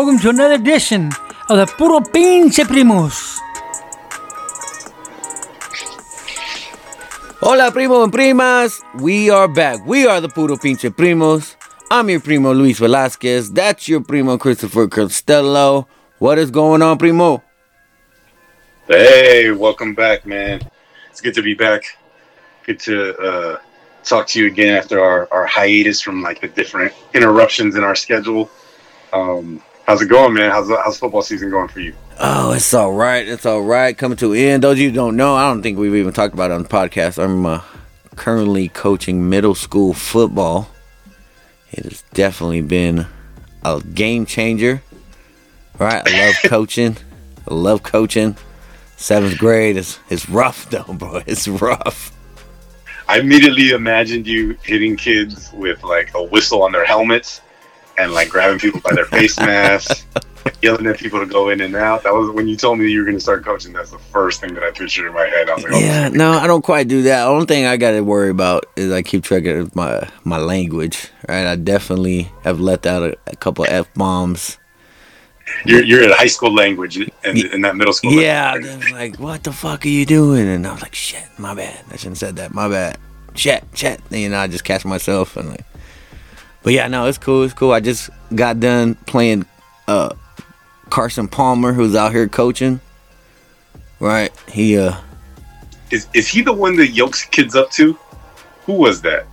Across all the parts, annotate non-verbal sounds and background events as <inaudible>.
Welcome to another edition of the Puro Pinche Primos. Hola, primo and primas. We are back. We are the Puro Pinche Primos. I'm your primo Luis Velasquez. That's your primo Christopher Costello. What is going on, primo? Hey, welcome back, man. It's good to be back. Good to uh, talk to you again after our, our hiatus from like the different interruptions in our schedule. Um, how's it going, man? How's how's football season going for you? Oh, it's all right. It's all right. Coming to an end. Those of you who don't know, I don't think we've even talked about it on the podcast. I'm uh, currently coaching middle school football. It has definitely been a game changer. Right? I love <laughs> coaching. I love coaching. Seventh grade is is rough though, <laughs> bro. It's rough. I immediately imagined you hitting kids with like a whistle on their helmets and like grabbing people by their face <laughs> masks, yelling at people to go in and out. That was when you told me you were going to start coaching. That's the first thing that I pictured in my head. I was like, oh, Yeah, no, I don't quite do that. The only thing I got to worry about is I keep track of my my language. Right, I definitely have let out a, a couple f bombs. you're you're at high school language and in that middle school. Yeah, like, what the fuck are you doing? And I was like, shit, my bad. I shouldn't have said that. My bad. Shit, shit. And, you know, I just catch myself and like. But yeah, no, it's cool. It's cool. I just got done playing uh Carson Palmer, who's out here coaching. Right, he uh Is is he the one that yokes kids up to? Who was that?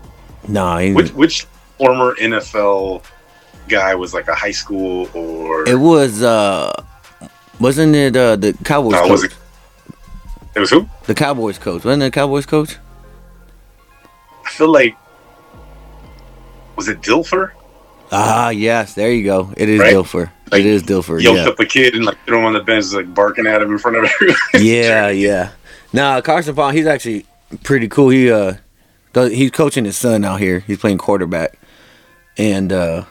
no, he, Which which former NFL guy was like a high school or it was uh wasn't it uh the Cowboys No, coach? was it? It was who? The Cowboys coach wasn't it the Cowboys coach? I feel like was it Dilfer? Ah, yes, there you go. It is Right? Dilfer. Like, it is Dilfer. Yoked Yeah. up a kid and like threw him on the bench, like barking at him in front of everyone. <laughs> yeah, yeah. Now Carson Palmer, he's actually pretty cool. He uh, does, he's coaching his son out here. He's playing quarterback, and uh,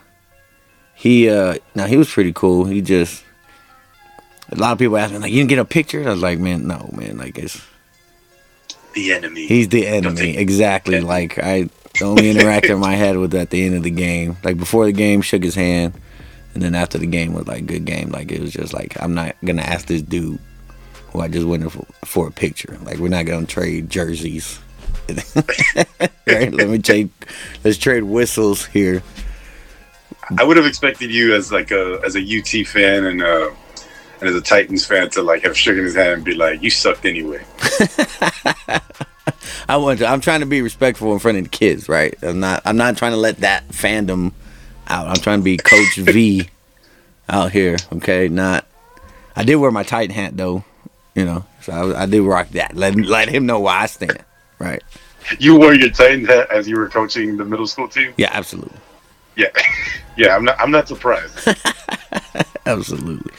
he uh, now he was pretty cool. He just a lot of people ask me like, "You didn't get a picture?" I was like, "Man, no, man. Like it's the enemy. he's the enemy exactly. Like I the only interaction I had was at the end of the game. Like before the game, shook his hand, and then after the game was like, "Good game." Like it was just like I'm not gonna ask this dude who I just went for, for a picture. Like we're not gonna trade jerseys. <laughs> right? Let me trade. Let's trade whistles here. I would have expected you as like a as a UT fan and uh and as a Titans fan to like have shaken his hand and be like, "You sucked anyway." <laughs> <laughs> I want to. I'm trying to be respectful in front of the kids, right? I'm not. I'm not trying to let that fandom out. I'm trying to be Coach V <laughs> out here. Okay, not. I did wear my Titan hat though, you know. So I, I did rock that. Let let him know why I stand. Right. You wore your Titans hat as you were coaching the middle school team. Yeah, absolutely, Yeah, <laughs> yeah. I'm not. I'm not surprised. absolutely.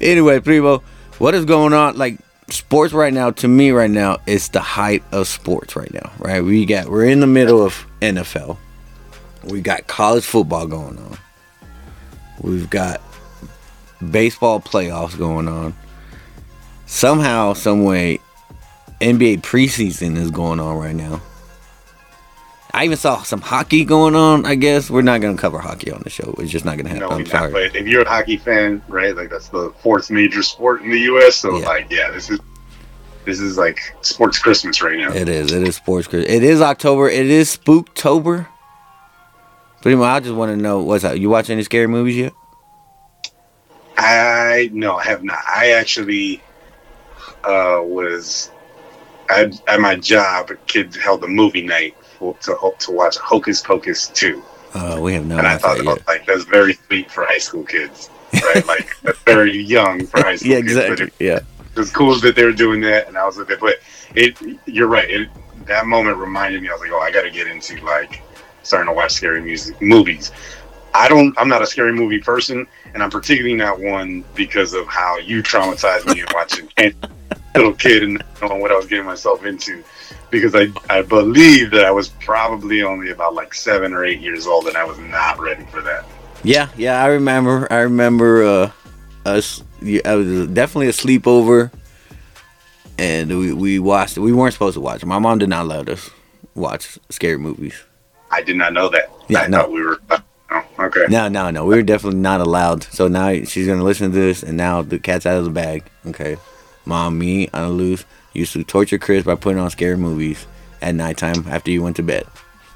Anyway, Primo, what is going on? Like sports right now, to me right now, it's the height of sports right now. Right. We got. We're in the middle of NFL. We got college football going on. We've got baseball playoffs going on. Somehow, some way, NBA preseason is going on right now. I even saw some hockey going on. I guess we're not gonna cover hockey on the show. It's just not gonna happen. No, I'm sorry. But if you're a hockey fan, right? Like that's the fourth major sport in the U.S. So Yeah. like, yeah, this is this is like sports Christmas right now. It is. It is sports. Chris. It is October. It is Spooktober. Pretty much. I just want to know what's that. You watch any scary movies yet? I no, I have not. I actually uh, was at, at my job. A kid held a movie night to to watch Hocus Pocus two, Uh, we have no and I thought that was, like that's very sweet for high school kids, right? <laughs> like that's very young for high school Yeah, kids. Exactly. it, Yeah. it was cool that they were doing that, and I was like, but it. You're right. It, that moment reminded me. I was like, oh, I got to get into like starting to watch scary music movies. I don't. I'm not a scary movie person, and I'm particularly not one because of how you traumatized me watching <laughs> little kid and knowing what I was getting myself into. Because I, I believe that I was probably only about like seven or eight years old, and I was not ready for that. Yeah, yeah, I remember. I remember uh, us. I was definitely a sleepover, and we we watched. it. We weren't supposed to watch. it. My mom did not let us watch scary movies. I did not know that. Yeah, I no. thought we were. <laughs> Oh, okay. No, no, no. We were definitely not allowed. So now she's gonna listen to this, and now the cat's out of the bag. Okay, mom, me, Anna Luz used to torture Chris by putting on scary movies at nighttime after you went to bed.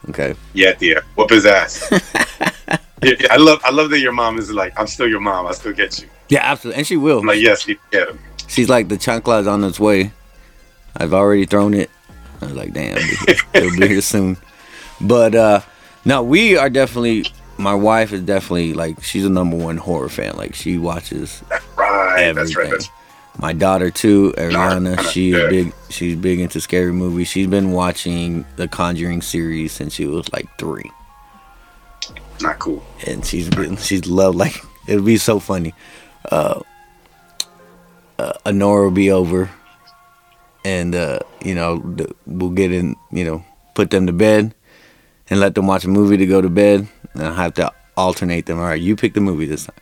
Okay. Yeah, yeah. Whoop his ass. <laughs> Yeah, I love I love that your mom is like, I'm still your mom. I still get you. Yeah, absolutely, and she will. I'm like, yes, you get him. She's like the chancla is on its way. I've already thrown it. I was like, damn, it'll be here <laughs> soon. But uh no, we are definitely. My wife is definitely like she's a number one horror fan. Like she watches That's Right. That's right. everything. That's My daughter too, Ariana. She's big. She's big into scary movies. She's been watching the Conjuring series since she was like three, not cool. and she's been she's loved like <laughs> it'll be so funny. Uh, uh Honora will be over, and uh, you know the, we'll get in. You know, put them to bed, and let them watch a movie to go to bed. And I have to alternate them. All right, you pick the movie this time.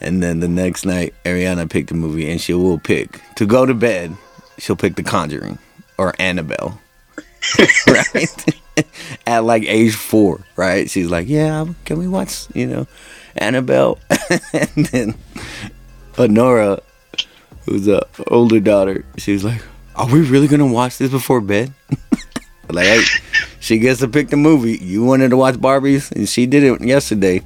And then the next night, Ariana picked a movie, and she will pick to go to bed. She'll pick The Conjuring or Annabelle, <laughs> right? <laughs> At like age four, right? She's like, "Yeah, um, can we watch, you know, Annabelle?" <laughs> and then Honora, who's a older daughter, she's like, "Are we really gonna watch this before bed?" like, hey, she gets to pick the movie. You wanted to watch Barbies, and she did it yesterday.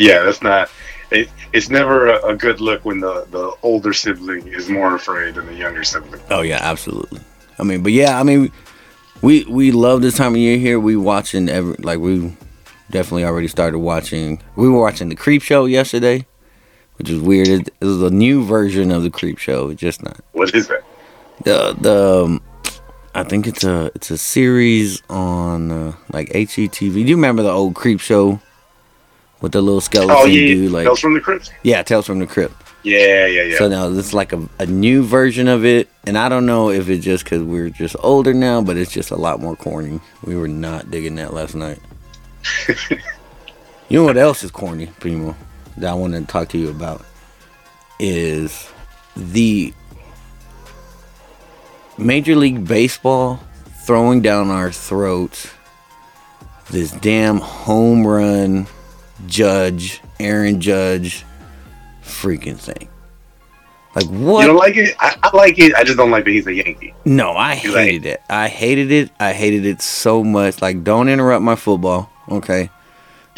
Yeah, that's not. It, it's never a, a good look when the, the older sibling is more afraid than the younger sibling. Oh yeah, absolutely. I mean, but yeah, I mean, we we love this time of year here. We watching every like we definitely already started watching. We were watching the Creep Show yesterday, which is weird. It, it was a new version of the Creep Show. It's just not What is that? the the. Um, I think it's a it's a series on uh, like HGTV. Do you remember the old Creep Show with the little skeleton Oh yeah, dude? Like Tales from the Crypt. yeah, Tales from the Crypt. Yeah, yeah, yeah. So now this is like a, a new version of it, and I don't know if it's just because we're just older now, but it's just a lot more corny. We were not digging that last night. <laughs> you know what else is corny, Primo? That I want to talk to you about is the Major League Baseball throwing down our throats this damn home run Judge, Aaron Judge, freaking thing. Like what? You don't like it? I, I like it. I just don't like that he's a Yankee. No, I You like- hated it. I hated it. I hated it so much. Like, don't interrupt my football, okay?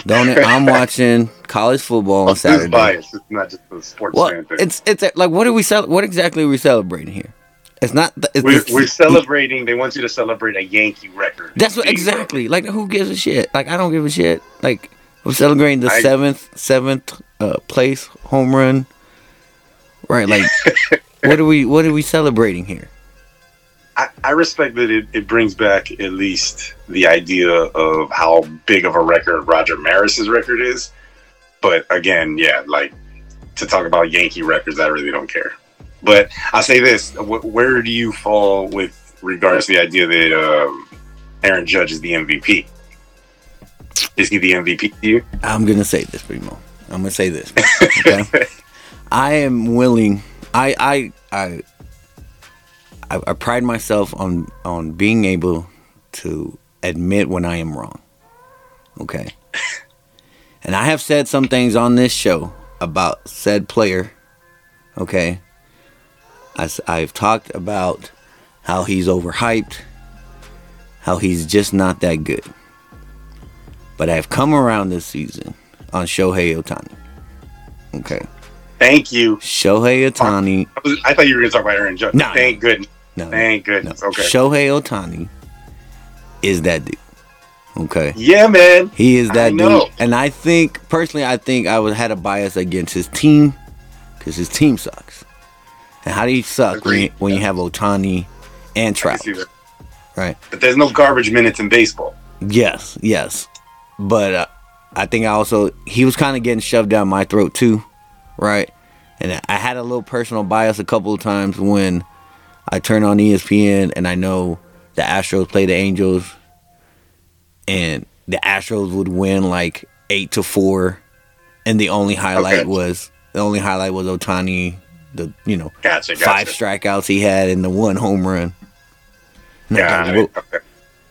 Don't. <laughs> I'm watching college football on Saturday. bias. It's not just a sports Well, fan thing. it's it's like what are we cel- What exactly are we celebrating here? It's not. The, it's we're, the- we're celebrating. They want you to celebrate a Yankee record. That's what exactly. Like, who gives a shit? Like, I don't give a shit. Like, we're celebrating the I- seventh seventh uh, place home run. Right. Like, <laughs> what are we What are we celebrating here? I, I respect that it, it brings back at least the idea of how big of a record Roger Maris's record is. But again, yeah, like to talk about Yankee records, I really don't care. But I'll say this: wh- where do you fall with regards to the idea that um, Aaron Judge is the MVP? Is he the MVP to you? I'm gonna say this, Primo. I'm gonna say this. Okay. <laughs> I am willing. I I I I, I pride myself on on being able to admit when I am wrong. Okay. <laughs> And I have said some things on this show about said player. Okay. I, I've talked about how he's overhyped, how he's just not that good. But I've come around this season on Shohei Ohtani. Okay. Thank you. Shohei Ohtani. I, was, I thought you were going to talk about Aaron Judge. No, Thank goodness. No, Thank no. goodness. Okay. Shohei Ohtani is that dude. Okay. Yeah, man. He is that dude. And I think, personally, I think I would had a bias against his team because his team sucks. And how do you suck when you, Agreed. when you have Ohtani and Trout? Right. But there's no garbage minutes in baseball. Yes, yes. But uh, I think I also he was kind of getting shoved down my throat too, right? And I had a little personal bias a couple of times when I turn on ESPN and I know the Astros play the Angels, and the Astros would win like eight to four, and the only highlight Okay. was the only highlight was Ohtani, the you know Gotcha. Gotcha. five strikeouts he had and the one home run. And I'm like. Okay.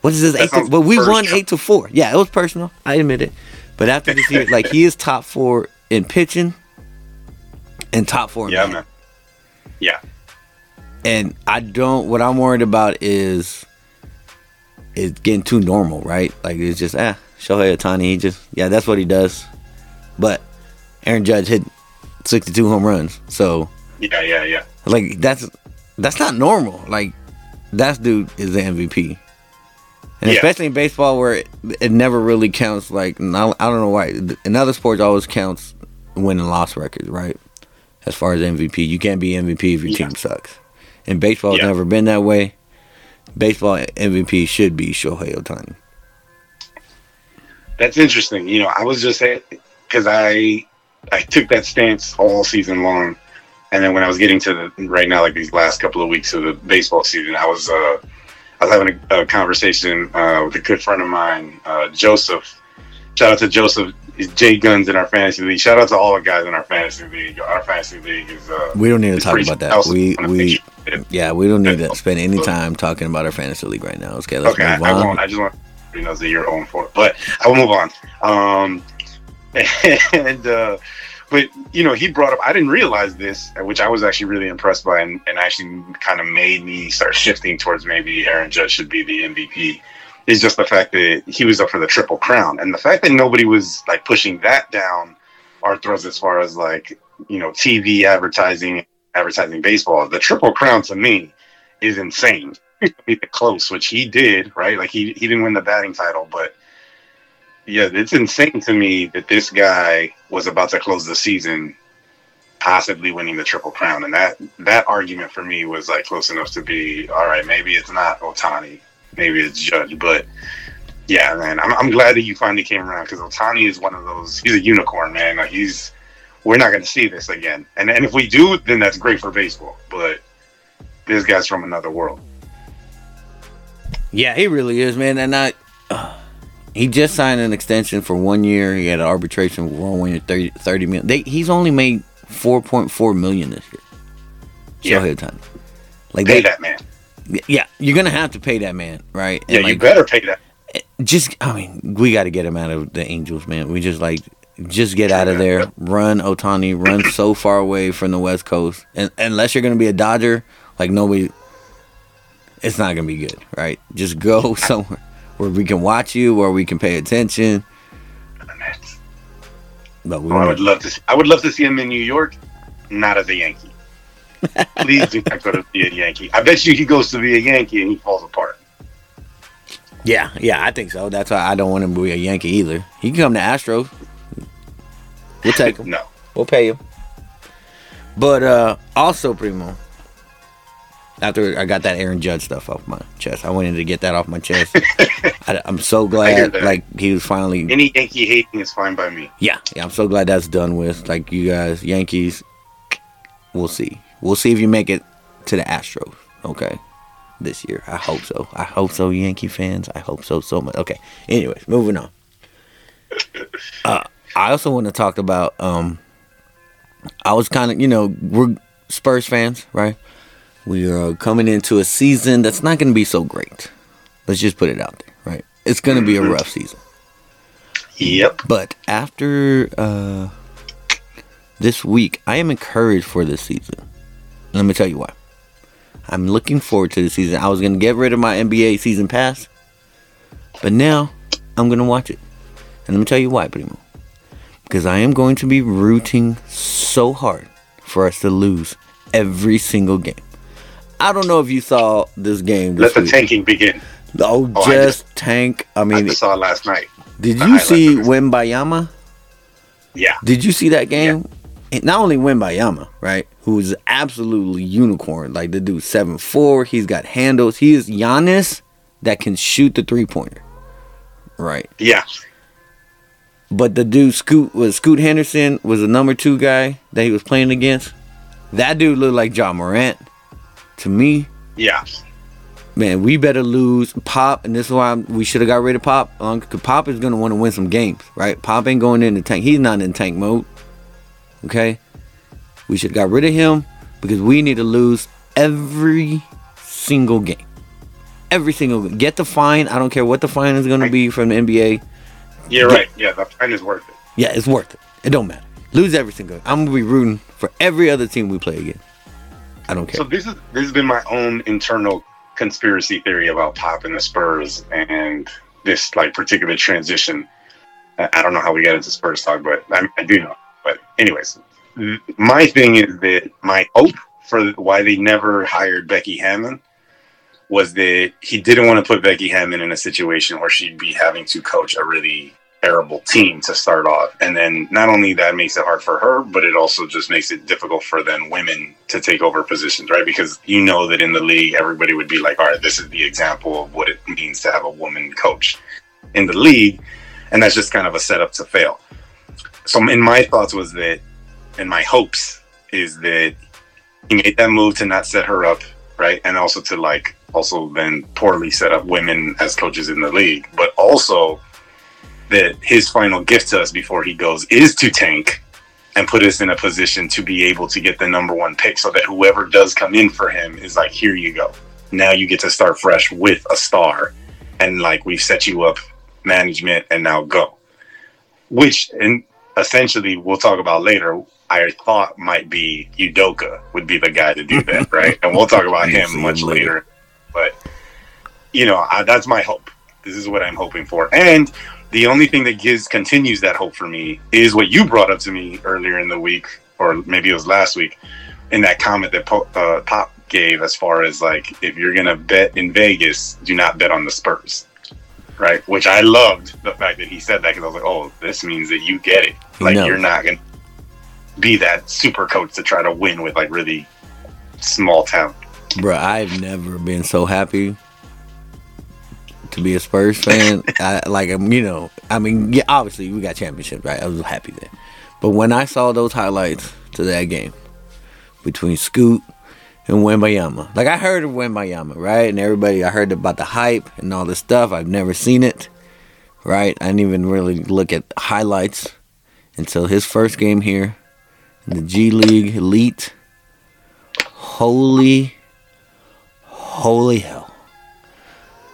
What is this? That Eight to, but we won eight to four. Yeah, it was personal. I admit it. But after this year, like he is top four in pitching and top four in Yeah, man. Yeah. And I don't. What I'm worried about is is getting too normal, right? Like it's just ah, Shohei Ohtani. He just yeah, that's what he does. But Aaron Judge hit 62 home runs, so Yeah, yeah, yeah. like that's that's not normal. Like that dude is the MVP, and Yeah. especially in baseball where it, it never really counts. Like and I, don't know why. In other sports, always counts win and loss records, right? As far as MVP, you can't be MVP if your Yeah. team sucks. And baseball, Yeah. never been that way. Baseball MVP should be Shohei Ohtani. That's interesting. You know, I was just saying because I I took that stance all season long, and then when I was getting to the right now, like these last couple of weeks of the baseball season, I was uh I was having a, a conversation uh, with a good friend of mine, uh, Joseph. Shout out to Joseph. He's J Guns in our fantasy league. Shout out to all the guys in our fantasy league. Our fantasy league is. Uh, We don't need to talk about that. We we yeah, we don't need to spend any time talking about our fantasy league right now. Okay, let's okay, I, move I on. won't. I just want you know that you're own for it, but I will move on. Um, <laughs> and uh, but you know, he brought up. I didn't realize this, which I was actually really impressed by, and, and actually kind of made me start shifting towards maybe Aaron Judge should be the MVP. Is just the fact that he was up for the triple crown, and the fact that nobody was like pushing that down our throats as far as like you know TV advertising, advertising baseball. The triple crown to me is insane. <laughs> The close, which he did, right? Like he he didn't win the batting title, but yeah, it's insane to me that this guy was about to close the season, possibly winning the triple crown, and that that argument for me was like close enough to be all right. Maybe it's not Ohtani, maybe it's Judge, but yeah, man, I'm I'm glad that you finally came around because Ohtani is one of those. He's a unicorn, man. Like he's we're not going to see this again, and and if we do, then that's great for baseball, but. This guy's from another world. Yeah, he really is, man. And I, uh, he just signed an extension for one year. He had an arbitration for one year, 30, 30 million. They, he's only made four point four million this year. Yeah. Shohei. Like Pay they, that man. yeah, you're gonna have to pay that man, right? Yeah, And, you better pay that. Eh, just I mean, we got to get him out of the Angels, man. We just like just get out of there. Run Ohtani, run so far away from the West Coast, and unless you're gonna be a Dodger, like nobody, it's not gonna be good, right? Just go <laughs> somewhere where we can watch you, where we can pay attention. But we Oh, I would love to. See, I would love to see him in New York, not as a Yankee. <laughs> Please do not go to be a Yankee. I bet you he goes to be a Yankee and he falls apart. yeah, yeah, I think so. That's why I don't want him to be a Yankee either. He can come to Astros. We'll take <laughs> him. No. We'll pay him. But uh also, Primo, after I got that Aaron Judge stuff off my chest, I wanted to get that off my chest. <laughs> I, am so glad, like he was finally. Any Yankee hating is fine by me. Yeah, yeah, I'm so glad that's done with. Like you guys, Yankees. We'll see. We'll see if you make it to the Astros. Okay, this year. I hope so. I hope so, Yankee fans. I hope so so much. Okay. Anyways, moving on. <laughs> Uh, I also want to talk about. Um, I was kind of, you know, we're Spurs fans, right? We are coming into a season that's not going to be so great. Let's just put it out there, right? It's going to be a rough season. Yep. But after uh, this week, I am encouraged for this season. Let me tell you why. I'm looking forward to the season. I was going to get rid of my NBA season pass, but now I'm going to watch it. And let me tell you why, Primo. Because I am going to be rooting so hard for us to lose every single game. I don't know if you saw this game this Let the week. tanking begin. oh, Oh, I just tank. I I mean, just saw it last night. did you see it. Yeah. Did you see that game? And Not only Wembanyama, right? Who is absolutely unicorn. Like the dude seven four. He's got handles. He is Giannis that can shoot the three pointer. Right. Yeah. But the dude Scoot was Scoot Henderson was the number two guy that he was playing against. That dude looked like Ja Morant. To me, Yeah. man, we better lose Pop, and this is why we should have got rid of Pop. Um, 'cause Pop is gonna want to win some games, right? Pop ain't going in the tank. He's not in tank mode. Okay, we should have got rid of him because we need to lose every single game. every single game. get the fine. I don't care what the fine is going to be from the NBA. You're right. Yeah, the fine is worth it. Yeah, it's worth it. It don't matter. Lose every single. I'm gonna be rooting for every other team we play against. I don't care. So this is this has been my own internal conspiracy theory about Pop and the Spurs and this like particular transition. I don't know how we got into Spurs talk, but I, I do know. But anyways, my thing is that my hope for why they never hired Becky Hammon was that he didn't want to put Becky Hammon in a situation where she'd be having to coach a really terrible team to start off. And then not only that makes it hard for her, but it also just makes it difficult for then women to take over positions, right? Because you know that in the league, everybody would be like, all right, this is the example of what it means to have a woman coach in the league. And that's just kind of a setup to fail. So in my thoughts was that, and my hopes is that he made that move to not set her up, right? And also to like, also then poorly set up women as coaches in the league, but also that his final gift to us before he goes is to tank and put us in a position to be able to get the number one pick so that whoever does come in for him is like, here you go. Now you get to start fresh with a star. And like we've set you up management and now go. Which and essentially we'll talk about later. I thought might be Udoka would be the guy to do <laughs> that, right? And we'll talk about him much later. But you know, I, that's my hope. This is what I'm hoping for. And the only thing that gives continues that hope for me is what you brought up to me earlier in the week, or maybe it was last week, in that comment that Po- uh, Pop gave as far as like if you're gonna bet in Vegas, do not bet on the Spurs, right? Which I loved the fact that he said that because I was like, oh, this means that you get it. Like knows. you're not gonna be that super coach to try to win with like really small talent. Bro, I've never been so happy to be a Spurs fan. I, like, um, you know, I mean, yeah, obviously we got championship, right? I was happy there. But when I saw those highlights to that game between Scoot and Wembanyama, like I heard of Wembanyama, right? And everybody, I heard about the hype and all this stuff. I've never seen it, right? I didn't even really look at highlights until his first game here in the G League Ignite. Holy holy hell.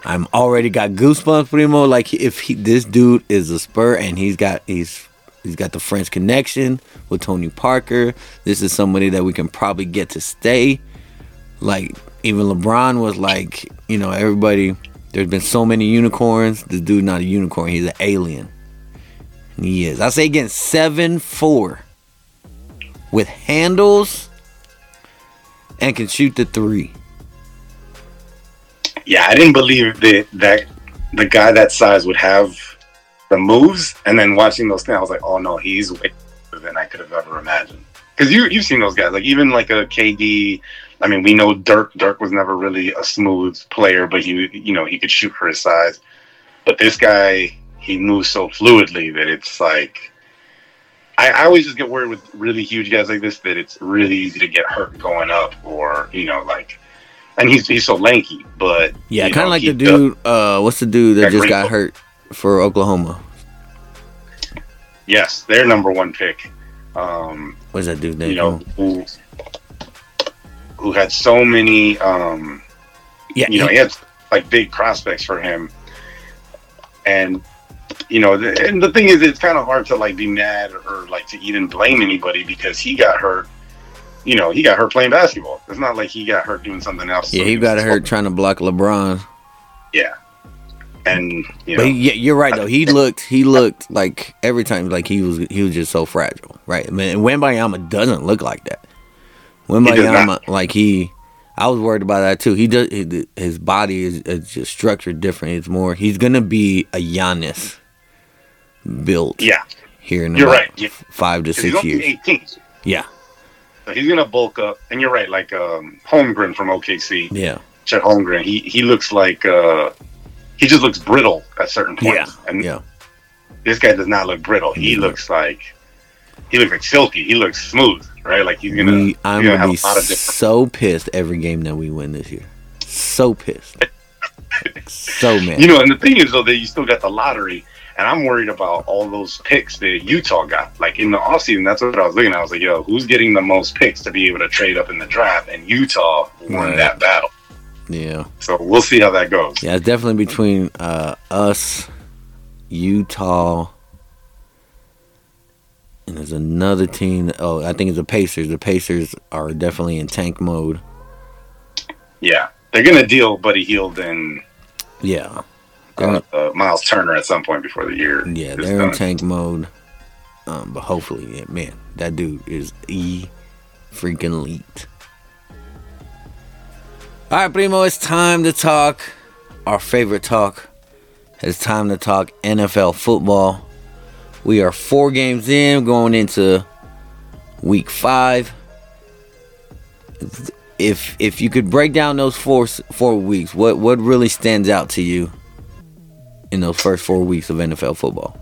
I'm already got goosebumps, Primo. Like if he, this dude is a spur and he's got he's he's got the French connection with Tony Parker. This is somebody that we can probably get to stay. Like even LeBron was like, you know, everybody. There's been so many unicorns. This dude not a unicorn. He's an alien. He is. I say again, seven four with handles and can shoot the three. Yeah, I didn't believe that that the guy that size would have the moves, and then watching those things, I was like, oh no, he's way better than I could have ever imagined. Because you you've seen those guys, like even like a KD. I mean, we know Dirk. Dirk was never really a smooth player, but he you know he could shoot for his size. But this guy, he moves so fluidly that it's like. I, I always just get worried with really huge guys like this that it's really easy to get hurt going up, or you know, like, and he's he's so lanky, but Yeah, kind of like the dude. Uh, what's the dude that That just got hurt for Oklahoma? Yes, their number one pick. Um, What's that dude name? you know, who who had so many um yeah, you know, he- he had like big prospects for him. And you know, the, and the thing is it's kind of hard to like be mad or like to even blame anybody because he got hurt. You know, he got hurt playing basketball. It's not like he got hurt doing something else. yeah, So he got hurt trying to block LeBron. Yeah. And you But know, he, yeah, you're right though. He looked, he looked like every time like he was, he was just so fragile, right? I mean, Wembanyama doesn't look like that. Wembanyama, like he, I was worried about that too. He does, his body is, is just structured different. It's more, he's gonna be a Giannis built yeah, here in You're right. Yeah. five to six years. 18. Yeah, So he's gonna bulk up. And you're right, like um, Holmgren from OKC. yeah, Chet Holmgren, he he looks like uh, he just looks brittle at certain points, and yeah. this guy does not look brittle. He Mhm. looks like he looks like silky. He looks smooth, right? Like he's gonna, We, I'm gonna gonna have be a lot of different. so pissed every game that we win this year. So pissed. <laughs> so mad. You know, and the thing is though that you still got the lottery, and I'm worried about all those picks that Utah got. Like in the offseason, that's what I was looking at. I was like, yo, who's getting the most picks to be able to trade up in the draft? And Utah won Right. that battle. Yeah. So we'll see how that goes. Yeah, it's definitely between uh, us, Utah, and there's another team. Oh, I think it's the Pacers. The Pacers are definitely in tank mode. Yeah, they're gonna deal Buddy Hield and Yeah. Uh, uh, Miles Turner at some point before the year. Yeah, they're in tank mode. Um, but hopefully, yeah, man, that dude is e freaking elite. All right, Primo, it's time to talk our favorite talk. It's time to talk NFL football. We are four games in, going into week five. If if you could break down those four four weeks, what what really stands out to you in those first four weeks of NFL football?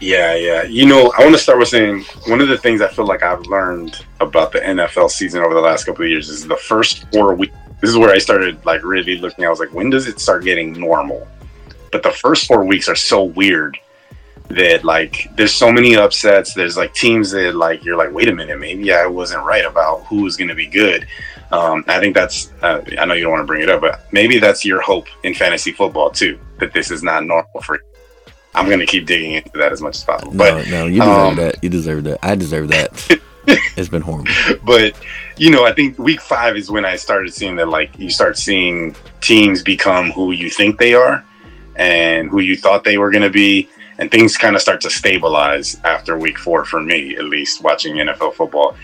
Yeah, yeah. You know, I want to start with saying one of the things I feel like I've learned about the NFL season over the last couple of years is the first four weeks. This is where I started like really looking. I was like, when does it start getting normal? But the first four weeks are so weird that like there's so many upsets. There's like teams that like you're like, wait a minute, maybe I wasn't right about who was going to be good. Um, I think that's. Uh, I know you don't want to bring it up, but maybe that's your hope in fantasy football too. That this is not normal for you. I'm going to keep digging into that as much as possible. No, But no, you deserve um, that. You deserve that. I deserve that. <laughs> it's been horrible. but you know, I think week five is when I started seeing that like you start seeing teams become who you think they are and who you thought they were going to be, and things kind of start to stabilize after week four for me, at least watching NFL football.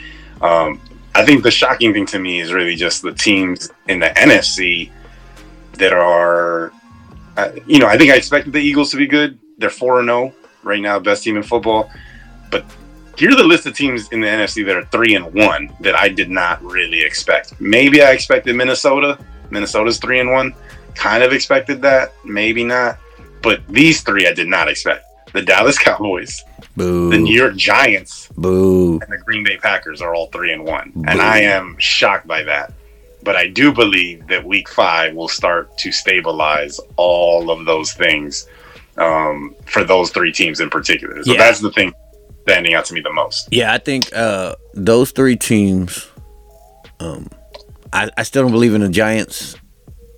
Um, I think the shocking thing to me is really just the teams in the NFC that are, uh, you know, I think I expected the Eagles to be good. They're four and zero right now, best team in football. But here's the list of teams in the NFC that are three and one that I did not really expect. Maybe I expected Minnesota. Minnesota's three and one. Kind of expected that. Maybe not. But these three I did not expect. The Dallas Cowboys, Boo. the New York Giants, Boo. and the Green Bay Packers are all three and one. Boo. And I am shocked by that. But I do believe that week five will start to stabilize all of those things um, for those three teams in particular. So Yeah. that's the thing standing out to me the most. Yeah, I think uh, those three teams. Um, I, I still don't believe in the Giants.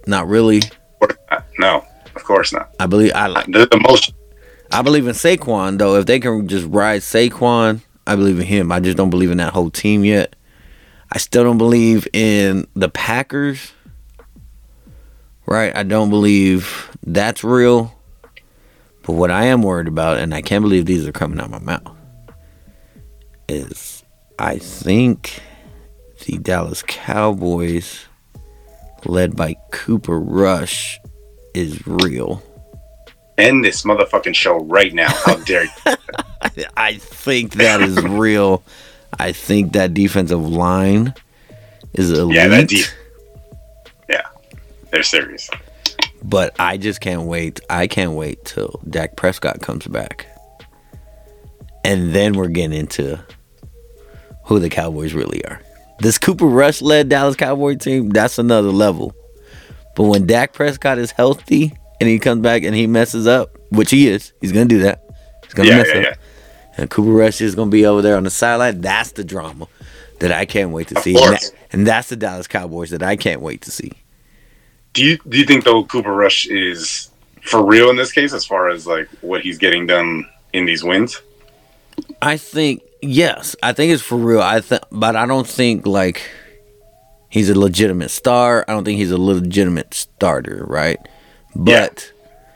Not really. Of course not. No, of course not. I believe I like. The, the most, I believe in Saquon though. If they can just ride Saquon, I believe in him. I just don't believe in that whole team yet. I still don't believe in the Packers. Right? I don't believe that's real. But what I am worried about, and I can't believe these are coming out of my mouth, is I think the Dallas Cowboys, led by Cooper Rush, is real. End this motherfucking show right now. How <laughs> dare you? I think that is real. I think that defensive line is elite. Yeah, that deep. Yeah, they're serious. But I just can't wait. I can't wait till Dak Prescott comes back. And then we're getting into who the Cowboys really are. This Cooper Rush led Dallas Cowboy team, that's another level. But when Dak Prescott is healthy and he comes back and he messes up, which he is, he's going to do that. He's going to Yeah, mess yeah, up. yeah. And Cooper Rush is going to be over there on the sideline. That's the drama that I can't wait to Of see. And, that- and that's the Dallas Cowboys that I can't wait to see. Do you do you think though Cooper Rush is for real in this case as far as like what he's getting done in these wins? I think yes, I think it's for real. I think, but I don't think like he's a legitimate star. I don't think he's a legitimate starter, right? But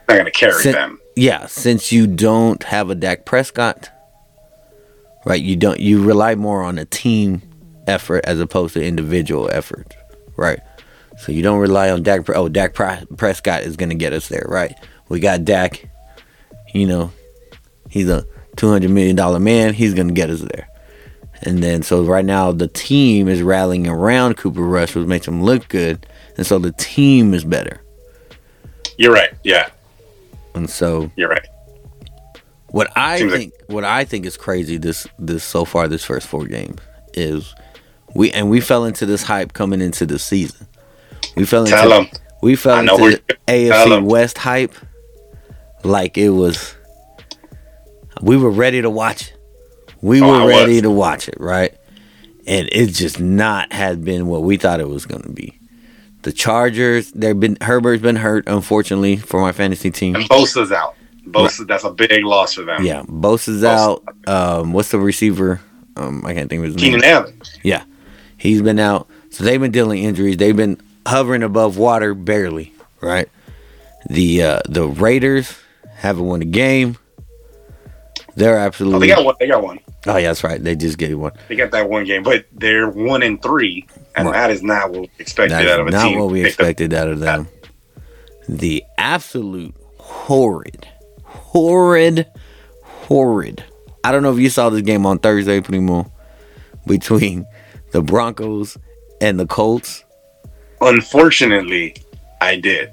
Not going to carry Sin- them. yeah, since you don't have a Dak Prescott, right? You don't you rely more on a team effort as opposed to individual effort, right? So you don't rely on Dak. Oh, Dak Prescott is going to get us there, right? We got Dak. You know, he's a two hundred million dollar man. He's going to get us there. And then so right now the team is rallying around Cooper Rush, which makes him look good, and so the team is better. You're right. Yeah, And so you're right. What I Seems like- think, what I think is crazy this this so far this first four games is we and we fell into this hype coming into the season. We fell into Tell we fell I know into the you- tell AFC 'em. West hype like it was. We were ready to watch it. We Oh, were I was. ready to watch it, right? And it just not had been what we thought it was going to be. The Chargers, they've been Herbert's been hurt, unfortunately, for my fantasy team. And Bosa's out. Bosa, that's a big loss for them. Yeah, Bosa's Bosa. out. Um, what's the receiver? Um, I can't think of his name. Keenan Allen. Yeah, he's been out. So they've been dealing injuries. They've been hovering above water barely, right? The uh, the Raiders haven't won a game. They're Oh, absolutely. they got one. They got one. Oh, yeah, that's right. They just gave one. They got that one game, but they're one and three, and Right. that is not what we expected out of a not team. Not what we up- expected out of them. The absolute horrid, horrid, horrid. I don't know if you saw this game on Thursday, Primo, between the Broncos and the Colts. Unfortunately, I did.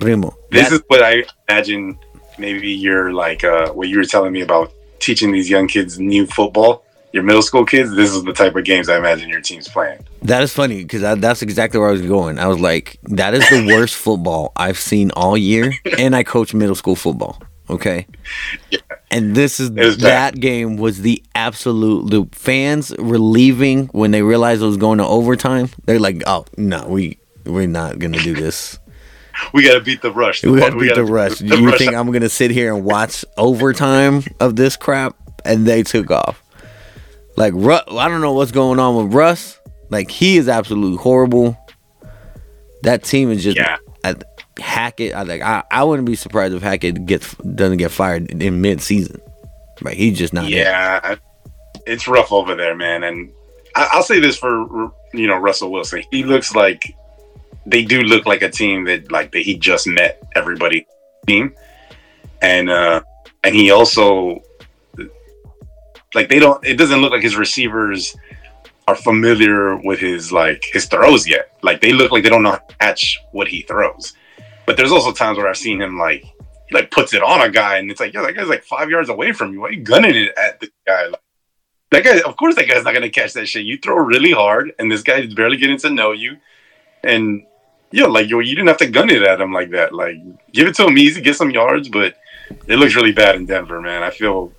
Primo, This is what I imagine. Maybe you're like uh, what you were telling me about teaching these young kids new football. Your middle school kids. This is the type of games I imagine your team's playing. That is funny because that's exactly where I was going. I was like, that is the <laughs> worst football I've seen all year, and I coach middle school football. Okay, and this is bad. that game was the absolute. The fans were leaving when they realized it was going to overtime. They're like, oh no, we we're not gonna do this. <laughs> We got to beat the rush. We got to beat the rush. the You rush. think I'm gonna sit here and watch overtime of this crap? And they took off. Like Ru I don't know what's going on with Russ. Like he is absolutely horrible. That team is just Yeah. I, Hackett. I like. I, I wouldn't be surprised if Hackett gets doesn't get fired in mid season. Right? He's just not. Yeah, it's rough over there, man. And I, I'll say this for you know Russell Wilson. He looks like they do look like a team that like that he just met everybody team, and uh and he also like they don't. It doesn't look like his receivers are familiar with his like his throws yet. Like they look like they don't know how to catch what he throws. But there's also times where I've seen him like he, like puts it on a guy, and it's like, yo, that guy's like five yards away from you. Why are you gunning it at the guy? Like, that guy, of course, that guy's not gonna catch that shit. You throw really hard, and this guy's barely getting to know you, and yeah, like yo, you didn't have to gun it at him like that. Like, give it to him easy, get some yards, but it looks really bad in Denver, man. I feel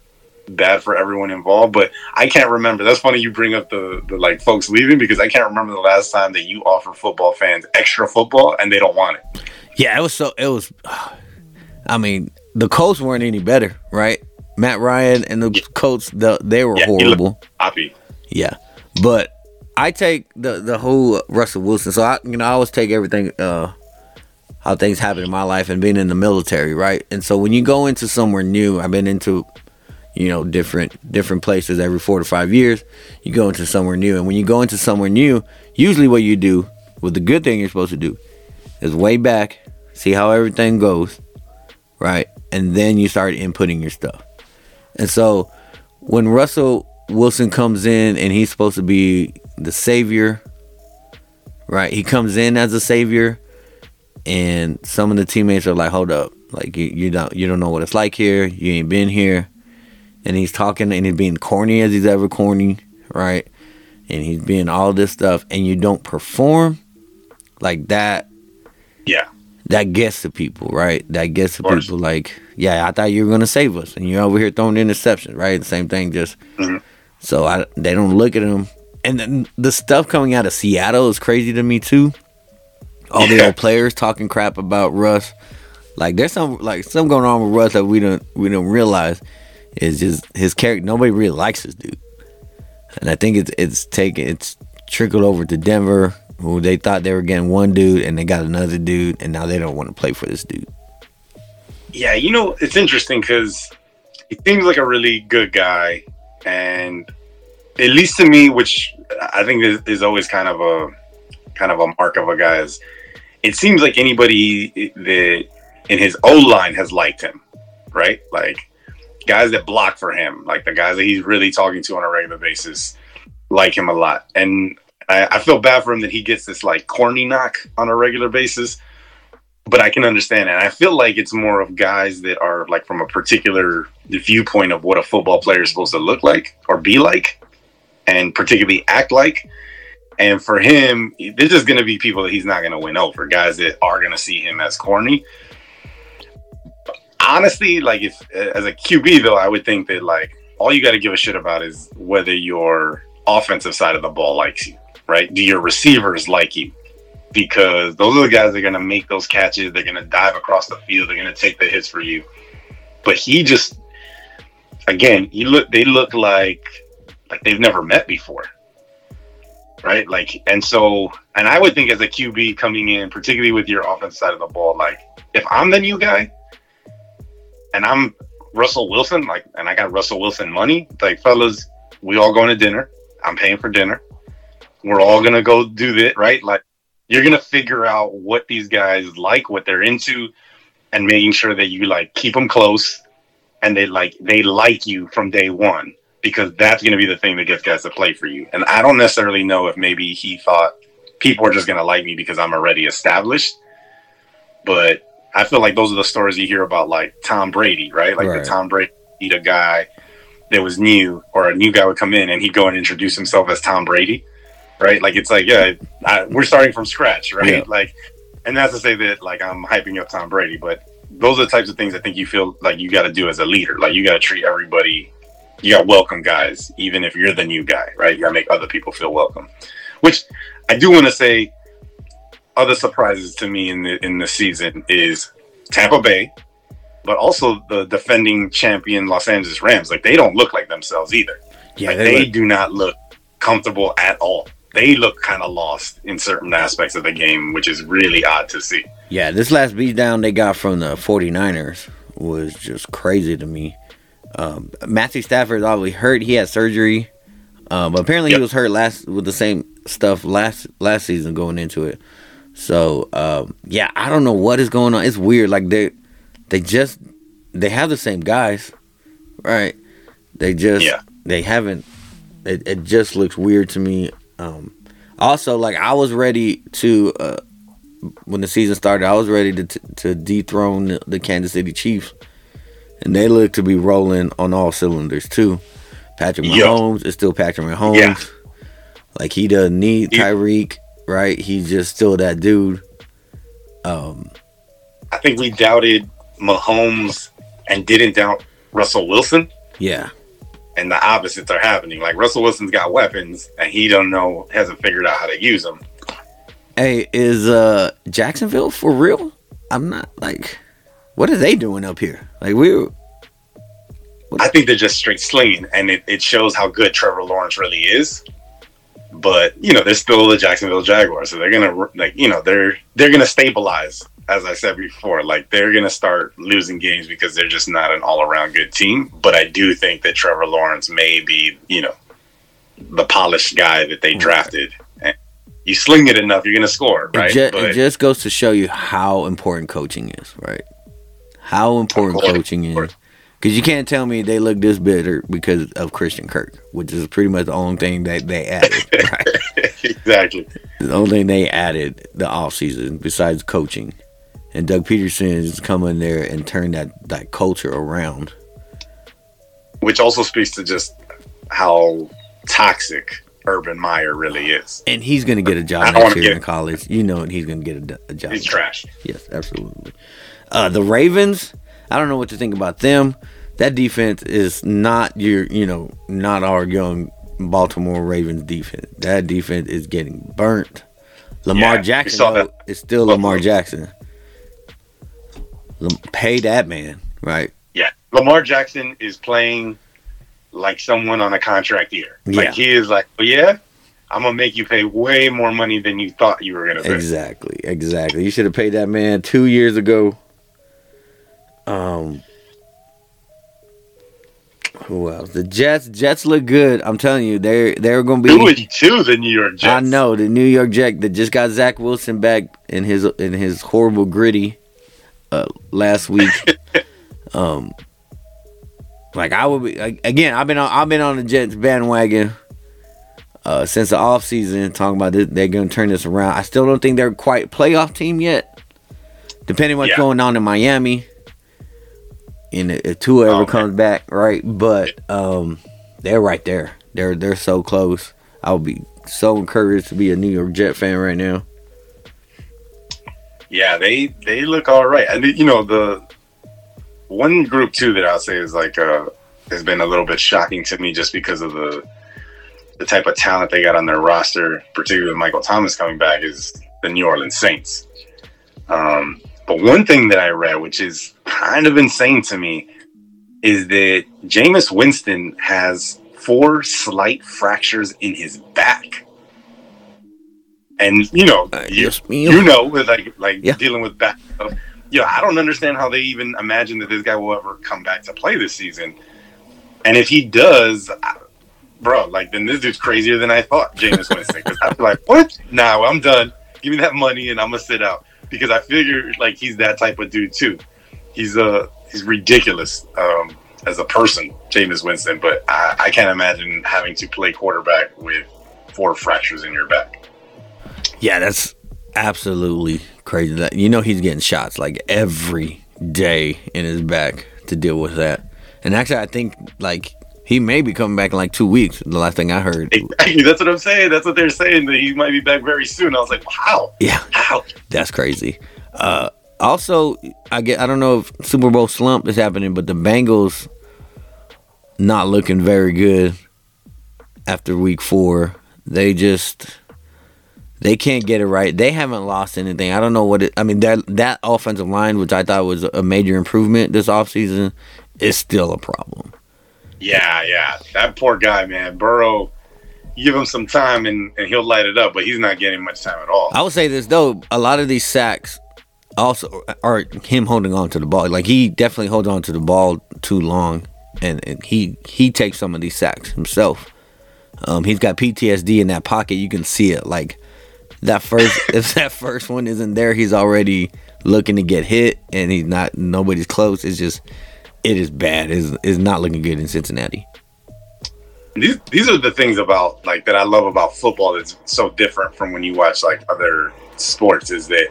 bad for everyone involved, but I can't remember. That's funny you bring up the the like folks leaving because I can't remember the last time that you offer football fans extra football and they don't want it. Yeah, it was so. It was. I mean, the Colts weren't any better, right? Matt Ryan and the Colts, the, they were Yeah, horrible. Poppy. Yeah, but I take the the whole Russell Wilson. So I, you know, I always take everything, uh, how things happen in my life and being in the military, right? And so when you go into somewhere new, I've been into, you know, different different places every four to five years. You go into somewhere new, and when you go into somewhere new, usually what you do, with the good thing you're supposed to do, is way back, see how everything goes, right? And then you start inputting your stuff. And so when Russell Wilson comes in and he's supposed to be the savior, right? He comes in as a savior, and some of the teammates are like, "Hold up, like you, you don't you don't know what it's like here. You ain't been here." And he's talking and he's being corny as he's ever corny, right? And he's being all this stuff, and you don't perform like that. Yeah. That gets to people, right? That gets to people like, yeah, I thought you were gonna save us, and you're over here throwing interceptions, right? The same thing, just Mhm. so I they don't look at him. And then the stuff coming out of Seattle is crazy to me too. All the old players talking crap about Russ. Like there's some like some going on with Russ that we don't we don't realize is just his character. Nobody really likes this dude, and I think it's it's taken it's trickled over to Denver, who they thought they were getting one dude and they got another dude, and now they don't want to play for this dude. Yeah, you know, it's interesting because he seems like a really good guy, and at least to me, which I think is, is always kind of a kind of a mark of a guy is, it seems like anybody that in his O line has liked him, right? Like guys that block for him, like the guys that he's really talking to on a regular basis, like him a lot, and I, I feel bad for him that he gets this like corny knock on a regular basis but I can understand it. And I feel like it's more of guys that are like from a particular viewpoint of what a football player is supposed to look like or be like, and particularly act like. And for him, there's just going to be people that he's not going to win over, guys that are going to see him as corny. Honestly, like if as a QB though, I would think that like all you got to give a shit about is whether your offensive side of the ball likes you, right? Do your receivers like you? because those are the guys that are going to make those catches. They're going to dive across the field. They're going to take the hits for you. But he just, again, he look. They look like like they've never met before, right? Like, and so, and I would think as a QB coming in, particularly with your offense side of the ball, like if I'm the new guy and I'm Russell Wilson, like, and I got Russell Wilson money, like, fellas, we all going to dinner. I'm paying for dinner. We're all gonna go do that, right? Like, you're gonna figure out what these guys like, what they're into, and making sure that you like keep them close, and they like they like you from day one because that's gonna be the thing that gets guys to play for you. And I don't necessarily know if maybe he thought people are just gonna like me because I'm already established, but I feel like those are the stories you hear about, like Tom Brady, right? Like Right. the Tom Brady, a guy that was new, or a new guy would come in and he'd go and introduce himself as Tom Brady, right? Like it's like, yeah, I, we're starting from scratch, right? Yeah. Like, and that's to say that like I'm hyping up Tom Brady, but those are the types of things I think you feel like you got to do as a leader. Like you got to treat everybody, you got welcome guys, even if you're the new guy, right? You got to make other people feel welcome. Which I do want to say, other surprises to me in the in the season is Tampa Bay, but also the defending champion Los Angeles Rams. Like they don't look like themselves either. Yeah, like, they they do not look comfortable at all. They look kind of lost in certain aspects of the game, which is really odd to see. Yeah, this last beatdown they got from the 49ers was just crazy to me. Um, Matthew Stafford obviously hurt. He had surgery. Um, but apparently Yep. he was hurt last with the same stuff last last season going into it. So um, yeah, I don't know what is going on. It's weird. Like they they just they have the same guys, right? They just Yeah. they haven't. It, it just looks weird to me. Um, also, like I was ready to uh, when the season started, I was ready to to dethrone the Kansas City Chiefs, and they look to be rolling on all cylinders too. Patrick. Mahomes is still Patrick Mahomes. Yeah. Like he doesn't need. Tyreek, right? He's just still that dude. Um, I think we doubted Mahomes and didn't doubt Russell Wilson, yeah, and the opposites are happening. Like Russell Wilson's got weapons, and he don't know, hasn't figured out how to use them. Hey, is uh Jacksonville for real? I'm not like, what are they doing up here? Like we, I think they're just straight slinging, and it, it shows how good Trevor Lawrence really is. But you know, they're still the Jacksonville Jaguars, so they're gonna like you know they're they're gonna stabilize. As I said before, like they're gonna start losing games because they're just not an all around good team. But I do think that Trevor Lawrence may be you know the polished guy that they mm. drafted. And you sling it enough, you're gonna score, right? it, ju- but it just goes to show you how important coaching is, right? How important coaching is. Because you can't tell me they look this bitter because of Christian Kirk, which is pretty much the only thing that they added. <laughs> right? exactly. The only thing they added the offseason besides coaching. And Doug Pederson is coming there and turn that, that culture around. Which also speaks to just how toxic Urban Meyer really is. And he's going to get a job next year in college. You know, and he's going to get a, a job. He's trash. Yes, absolutely. Uh, the Ravens, I don't know what to think about them. That defense is not your, you know, not our young Baltimore Ravens defense. That defense is getting burnt. Lamar Yeah, Jackson though, is still Lamar Jackson. Pay that man, right? Yeah. Lamar Jackson is playing like someone on a contract year. Yeah. Like he is like, oh, yeah, I'm gonna make you pay way more money than you thought you were gonna pay. Exactly, exactly. You should have paid that man two years ago. Um, who else? The Jets. Jets look good. I'm telling you, they're they're gonna be. Two and two, the New York Jets. I know the New York Jet that just got Zach Wilson back in his in his horrible gritty uh, last week. <laughs> um, like I would be like, again. I've been on I've been on the Jets bandwagon uh, since the off season, talking about this, they're going to turn this around. I still don't think they're quite a playoff team yet. Depending what's Yeah. going on in Miami, and if Tua ever Oh, comes back, right? But um, they're right there. They're they're so close. I would be so encouraged to be a New York Jet fan right now. Yeah, they they look all right. And you know the one group too that I'll say is like uh has been a little bit shocking to me just because of the the type of talent they got on their roster, particularly with Michael Thomas coming back, is the New Orleans Saints. Um, but one thing that I read, which is kind of insane to me, is that Jameis Winston has four slight fractures in his back. And you know, Uh, you, you know, with like like Yeah. dealing with back stuff. You know, I don't understand how they even imagine that this guy will ever come back to play this season. And if he does, I- bro, like then this dude's crazier than I thought, Jameis Winston. Because I'm like, what? Nah, I'm done. Give me that money and I'm gonna sit out because I figure like he's that type of dude too. He's uh he's ridiculous um, as a person, Jameis Winston. But I, I can't imagine having to play quarterback with four fractures in your back. Yeah, that's absolutely crazy. That you know he's getting shots like every day in his back to deal with that. And actually, I think like he may be coming back in like two weeks. The last thing I heard. Exactly. That's what I'm saying. That's what they're saying that he might be back very soon. I was like, wow, Yeah, how? that's crazy. Uh, also, I get I don't know if Super Bowl slump is happening, but the Bengals not looking very good after Week Four. They just they can't get it right. They haven't lost anything. I don't know what it. I mean that that offensive line, which I thought was a major improvement this offseason, is still a problem. Yeah, yeah. That poor guy, man. Burrow, give him some time and, and he'll light it up, but he's not getting much time at all. I would say this though, a lot of these sacks also are him holding on to the ball. Like he definitely holds on to the ball too long, and, and he he takes some of these sacks himself. Um, he's got PTSD in that pocket. You can see it. Like that first, <laughs> if that first one isn't there, he's already looking to get hit, and he's not. Nobody's close. It's just, it is bad. It's, it's not looking good in Cincinnati. These these are the things about like that I love about football that's so different from when you watch like other sports is that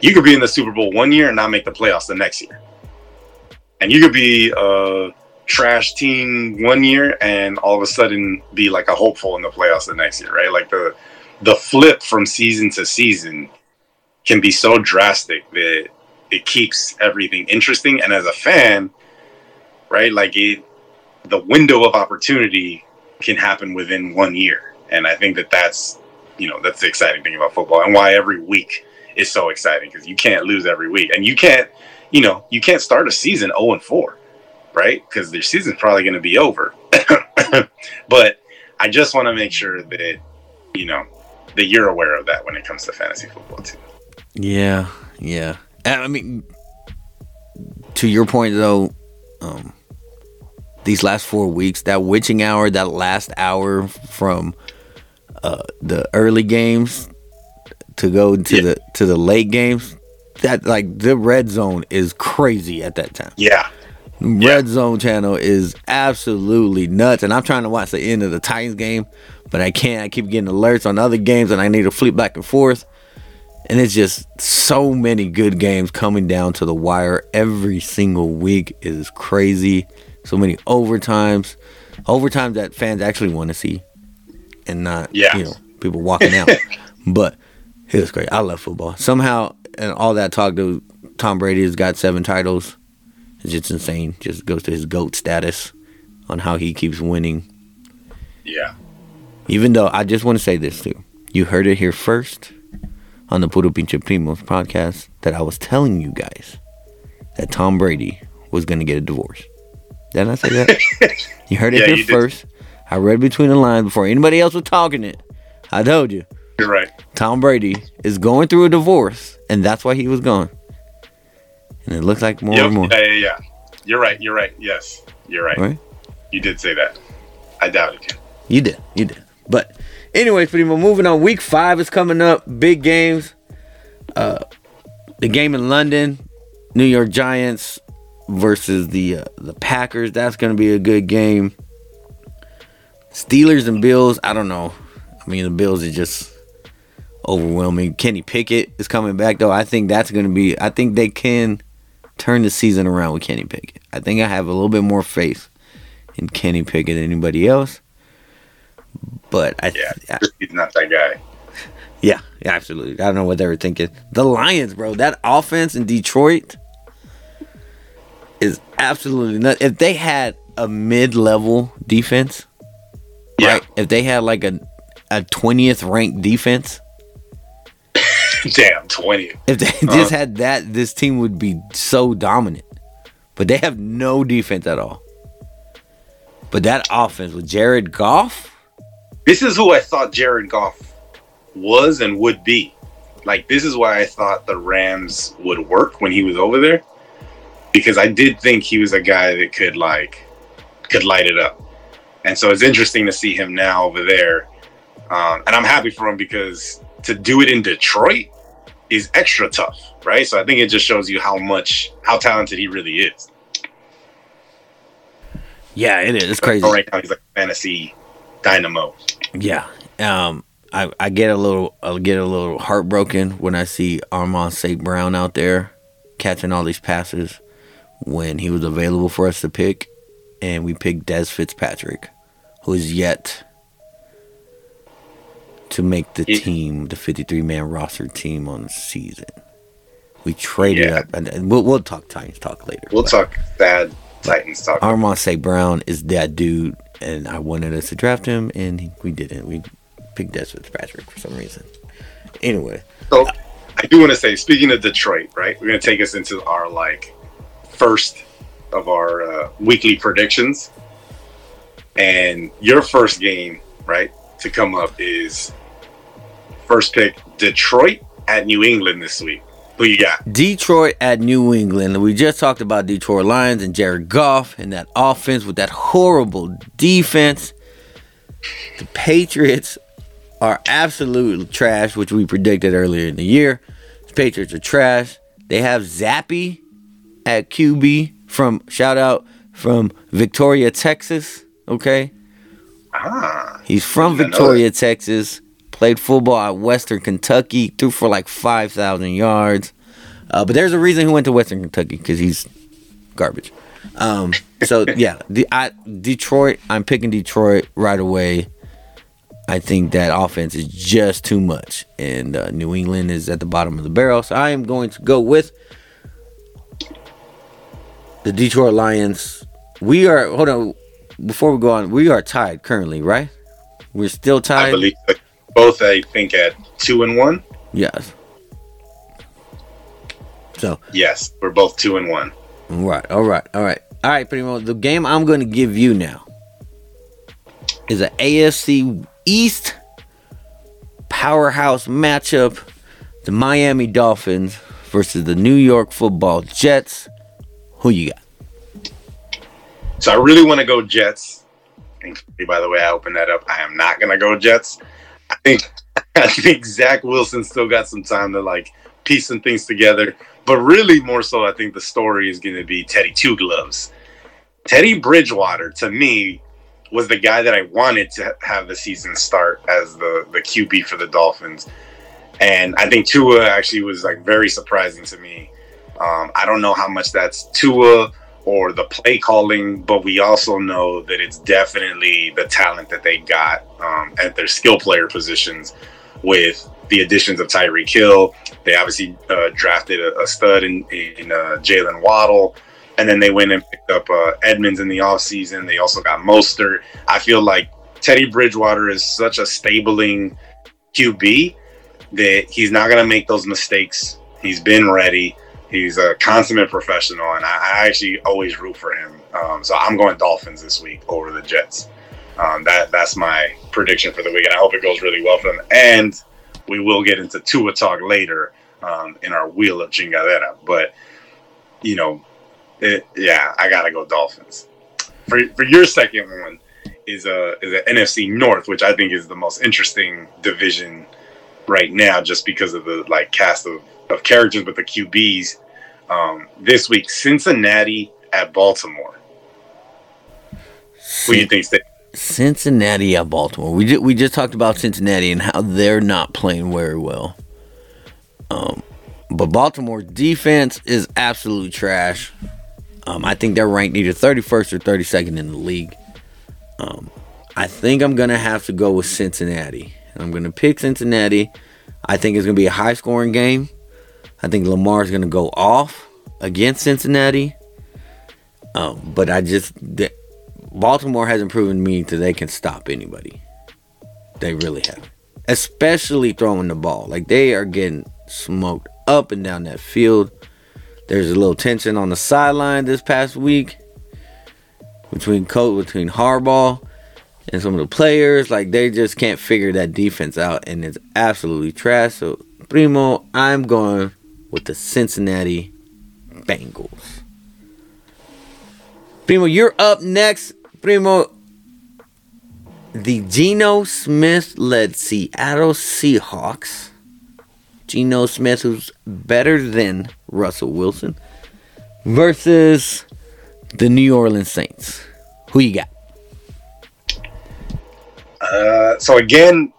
you could be in the Super Bowl one year and not make the playoffs the next year. And you could be a trash team one year and all of a sudden be like a hopeful in the playoffs the next year, right? Like the the flip from season to season can be so drastic that it keeps everything interesting. And as a fan, right, like it the window of opportunity can happen within one year. And I think that that's, you know, that's the exciting thing about football and why every week is so exciting because you can't lose every week. And you can't, you know, you can't start a season 0 and 4, right? Because their season's probably going to be over. <coughs> but I just want to make sure that, you know, that you're aware of that when it comes to fantasy football too. Yeah, yeah. I mean, to your point though, um, these last four weeks, that witching hour, that last hour from uh, the early games to go to Yeah. the to the late games, that like the red zone is crazy at that time. Yeah. Red Zone channel is absolutely nuts, and I'm trying to watch the end of the Titans game, but I can't. I keep getting alerts on other games, and I need to flip back and forth. And it's just so many good games coming down to the wire every single week. It is crazy. So many overtimes, overtimes that fans actually want to see, and not Yeah. you know people walking out. <laughs> but it was great. I love football. Somehow, and all that talk to Tom Brady has got seven titles. It's just insane. Just goes to his GOAT status on how he keeps winning. Yeah. Even though I just want to say this too. You heard it here first on the Puro Pinche Primos podcast that I was telling you guys that Tom Brady was going to get a divorce. Didn't I say that? <laughs> you heard it Yeah, here you did. first. I read between the lines before anybody else was talking it. I told you. You're right. Tom Brady is going through a divorce, and that's why he was gone. And it looks like more Yep. and more. Yeah, yeah, yeah. You're right. You're right. Yes. You're right. Right? You did say that. I doubted you. You did. You did. But anyways, much moving on. Week five is coming up. Big games. Uh the game in London, New York Giants versus the uh, the Packers. That's gonna be a good game. Steelers and Bills, I don't know. I mean the Bills are just overwhelming. Kenny Pickett is coming back though. I think that's gonna be I think they can turn the season around with Kenny Pickett. I think I have a little bit more faith in Kenny Pickett than anybody else. But I, Yeah. He's not that guy. yeah, yeah, absolutely. I don't know what they were thinking. The Lions, bro, that offense in Detroit is absolutely nuts. If they had a mid-level defense, Yeah. right? If they had like a a twentieth ranked defense, <laughs> Damn, twenty. If they uh-huh. just had that, this team would be so dominant. But they have no defense at all. But that offense with Jared Goff, This is who I thought Jared Goff was and would be. Like this is why I thought the Rams would work when he was over there. Because I did think he was a guy that could like could light it up. And so it's interesting to see him now over there. Um, and I'm happy for him because to do it in Detroit is extra tough, right? So I think it just shows you how much how talented he really is. yeah, it is. It's crazy. Right now he's like a fantasy dynamo. Yeah. Um I, I get a little I get a little heartbroken when I see Amon-Ra St. Brown out there catching all these passes when he was available for us to pick and we picked Dez Fitzpatrick, who is yet to make the He- team, the 53 man roster team on the season. We traded Yeah. up, and, we'll, we'll talk Titans talk later. We'll talk bad Titans talk. Amon-Ra St. Brown is that dude, and I wanted us to draft him, and we didn't. We picked Dez Fitzpatrick for some reason. Anyway, So I do want to say, speaking of Detroit, right? We're gonna take us into our like first of our uh, weekly predictions, and your first game, right, to come up is first pick Detroit at New England this week. Who you got? Detroit at New England. We just talked about Detroit Lions and Jared Goff and that offense with that horrible defense. The Patriots are absolute trash, which we predicted earlier in the year. The Patriots are trash. They have Zappe at QB from shout out from Victoria, Texas. Okay. Ah, He's from I didn't know Victoria, Texas. Played football at Western Kentucky. Threw for like five thousand yards. Uh, but there's a reason he went to Western Kentucky because he's garbage. Um, so <laughs> yeah, the I, Detroit. I'm picking Detroit right away. I think that offense is just too much, and uh, New England is at the bottom of the barrel. So I am going to go with the Detroit Lions. We are hold on before we go on. We are tied currently, right? We're still I tied. believe that both. I think at two and one. Yes. So Yes, we're both two and one. Right. all right, all right, all right, all right. Primo, the game I'm going to give you now is an AFC East powerhouse matchup: the Miami Dolphins versus the New York Football Jets. Who you got? So I really want to go Jets. And by the way, I opened that up. I am not gonna go Jets. I think <laughs> I think Zach Wilson still got some time to like piece some things together. But really, more so, I think the story is going to be Teddy Two Gloves. Teddy Bridgewater, to me, was the guy that I wanted to have the season start as the the QB for the Dolphins, and I think Tua actually was like very surprising to me. Um, I don't know how much that's Tua or the play calling, but we also know that it's definitely the talent that they got um, at their skill player positions with the additions of Tyreek Hill. They obviously uh, drafted a, a stud in, in uh, Jaylen Waddle. And then they went and picked up uh, Edmonds in the offseason. They also got Mostert. I feel like Teddy Bridgewater is such a stabling QB that he's not going to make those mistakes. He's been ready. He's a consummate professional, and I, I actually always root for him. Um, so I'm going Dolphins this week over the Jets. Um, that that's my prediction for the week, and I hope it goes really well for them. And we will get into Tua talk later um, in our wheel of Chingadera. But you know, it, yeah, I gotta go Dolphins. For for your second one is a is a NFC North, which I think is the most interesting division right now, just because of the like cast of, of characters with the QBs. Um, this week, Cincinnati at Baltimore. Who do you think's the Cincinnati at Baltimore. We just, we just talked about Cincinnati and how they're not playing very well. Um, but Baltimore's defense is absolute trash. Um, I think they're ranked either 31st or 32nd in the league. Um, I think I'm gonna have to go with Cincinnati. I'm gonna pick Cincinnati. I think it's gonna be a high scoring game. I think Lamar's gonna go off against Cincinnati. Um, but I just the, Baltimore hasn't proven to me that they can stop anybody. They really haven't. Especially throwing the ball. Like they are getting smoked up and down that field. There's a little tension on the sideline this past week between coach between Harbaugh and some of the players. Like they just can't figure that defense out, and it's absolutely trash. So, primo, I'm going with the Cincinnati Bengals. Primo, you're up next. Primo, the Geno Smith led Seattle Seahawks. Geno Smith, who's better than Russell Wilson, versus the New Orleans Saints. Who you got? Uh, so again,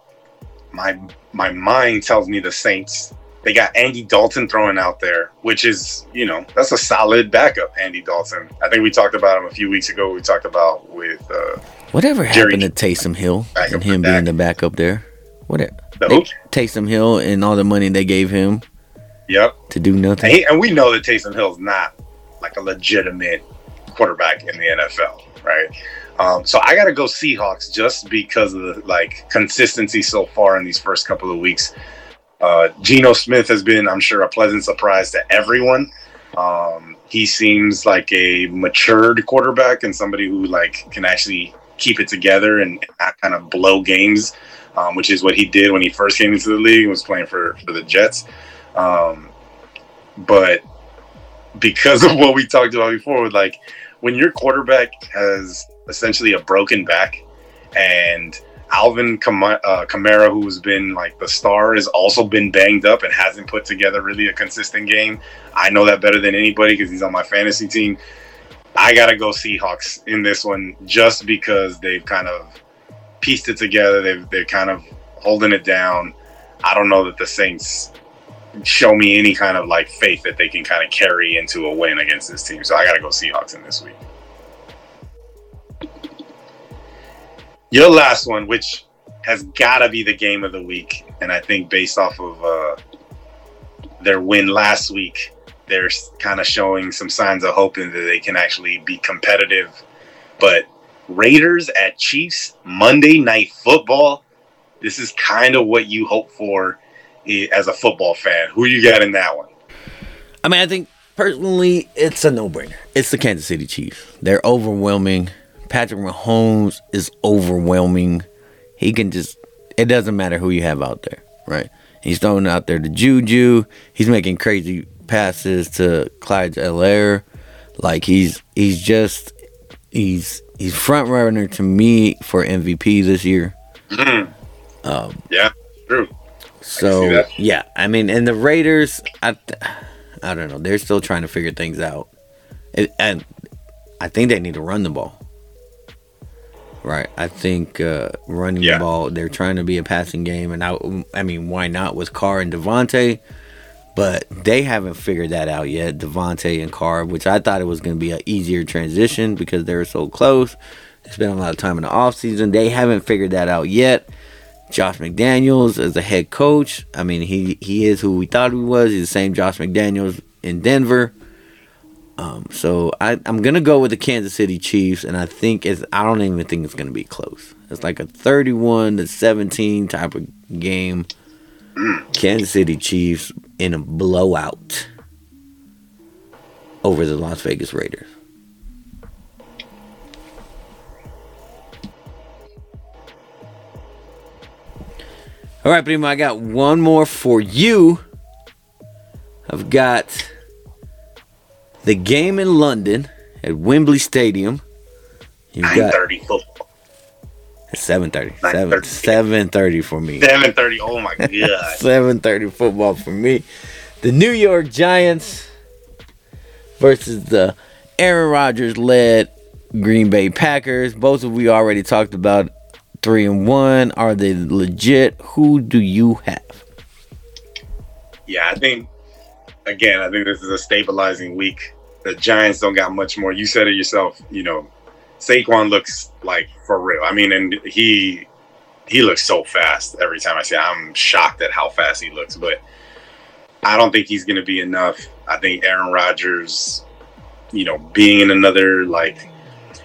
my my mind tells me the Saints. They got Andy Dalton throwing out there, which is, you know, that's a solid backup, Andy Dalton. I think we talked about him a few weeks ago. We talked about with uh, Whatever Jerry happened to Taysom Hill and him being the backup there? Whatever. The They-? Taysom Hill and all the money they gave him Yep. to do nothing. And, he, and we know that Taysom Hill's not like a legitimate quarterback in the NFL, right? Um, so I got to go Seahawks just because of the like consistency so far in these first couple of weeks. Uh, Geno Smith has been, I'm sure, a pleasant surprise to everyone. Um, he seems like a matured quarterback and somebody who like can actually keep it together and not kind of blow games, um, which is what he did when he first came into the league and was playing for for the Jets. Um, but because <laughs> of what we talked about before, like when your quarterback has essentially a broken back, and Alvin Kam- uh, Kamara, who's been like the star, has also been banged up and hasn't put together really a consistent game. I know that better than anybody because he's on my fantasy team. I gotta go Seahawks in this one just because they've kind of pieced it together. They've they're kind of holding it down. I don't know that the Saints show me any kind of like faith that they can kind of carry into a win against this team. So I got to go Seahawks in this week. Your last one, which has got to be the game of the week, and I think based off of uh, their win last week, they're kind of showing some signs of hoping that they can actually be competitive. But Raiders at Chiefs Monday Night Football. This is kind of what you hope for as a football fan. Who you got in that one? I mean, I think personally, it's a no-brainer. It's the Kansas City Chiefs. They're overwhelming. Patrick Mahomes is overwhelming. He can just. It doesn't matter who you have out there, right? He's throwing out there to Juju. He's making crazy passes to Clyde Helaire. Like he's he's just he's he's front runner to me for MVP this year. Um, Yeah, true. so that. yeah, I mean, and the Raiders, I, I don't know, they're still trying to figure things out, it, and I think they need to run the ball. Right, I think uh, running Yeah. the ball. They're trying to be a passing game, and I, I mean, why not with Carr and Davante? But they haven't figured that out yet, Davante and Carr, which I thought it was going to be an easier transition because they were so close. They spent a lot of time in the offseason. They haven't figured that out yet. Josh McDaniels as the head coach. I mean, he he is who we thought he was. He's the same Josh McDaniels in Denver. Um, so I, I'm gonna go with the Kansas City Chiefs, and I think it's I don't even think it's gonna be close. It's like a 31 to 17 type of game. Kansas City Chiefs in a blowout over the Las Vegas Raiders. All right, Primo, I got one more for you. I've got the game in London at Wembley Stadium. Nine got thirty football. 7:30. 9:30. 7 7:30 for me. Seven thirty. Oh my god. <laughs> 7:30 football for me. The New York Giants versus the Aaron Rodgers led Green Bay Packers. Both of we already talked about 3 and 1. Are they legit? Who do you have? yeah, I think again, I think this is a stabilizing week. The Giants don't got much more. You said it yourself. You know, Saquon looks like for real. I mean, and he he looks so fast every time I see. It. I'm shocked at how fast he looks, but I don't think he's going to be enough. I think Aaron Rodgers, you know, being in another like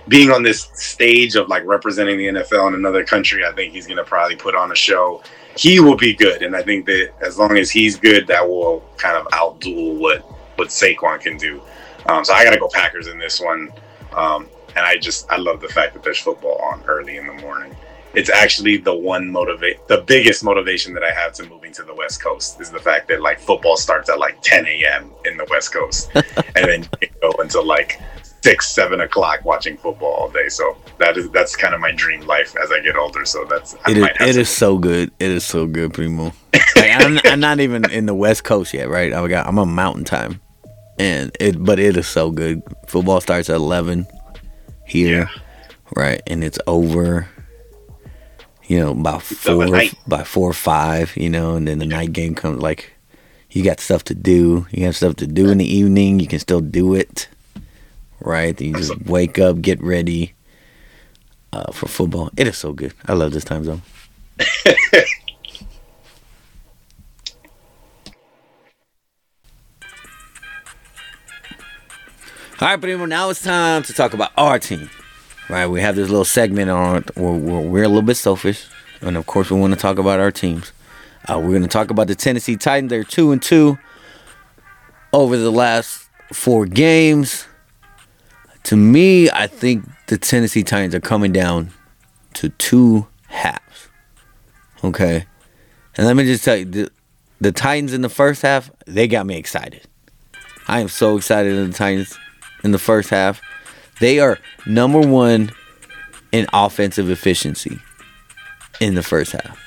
being on this stage of like representing the NFL in another country, I think he's going to probably put on a show. He will be good, and I think that as long as he's good, that will kind of outduel what what Saquon can do. Um, so I got to go Packers in this one. Um, and I just I love the fact that there's football on early in the morning. It's actually the one motivate, the biggest motivation that I have to moving to the West Coast is the fact that like football starts at like 10 a.m. in the West Coast, <laughs> and then you go until like six, seven o'clock watching football all day. So that is that's kind of my dream life as I get older. So that's I It is, it so good. It is so good, Primo. <laughs> Like, I'm, I'm not even in the West Coast yet, right? I got I'm on Mountain Time, and it but it is so good. Football starts at eleven here, right, and it's over. You know, by four by four or five, you know, and then the night game comes. Like, you got stuff to do. You have stuff to do in the evening. You can still do it, right? You just wake up, get ready uh, for football. It is so good. I love this time zone. <laughs> All right, Primo, now it's time to talk about our team. Right, we have this little segment on where we're a little bit selfish, and of course, we want to talk about our teams. Uh, we're going to talk about the Tennessee Titans. They're two and two over the last four games. To me, I think the Tennessee Titans are coming down to two halves. Okay, and let me just tell you, the, the Titans in the first half, they got me excited. I am so excited in the Titans in the first half. They are number one in offensive efficiency in the first half.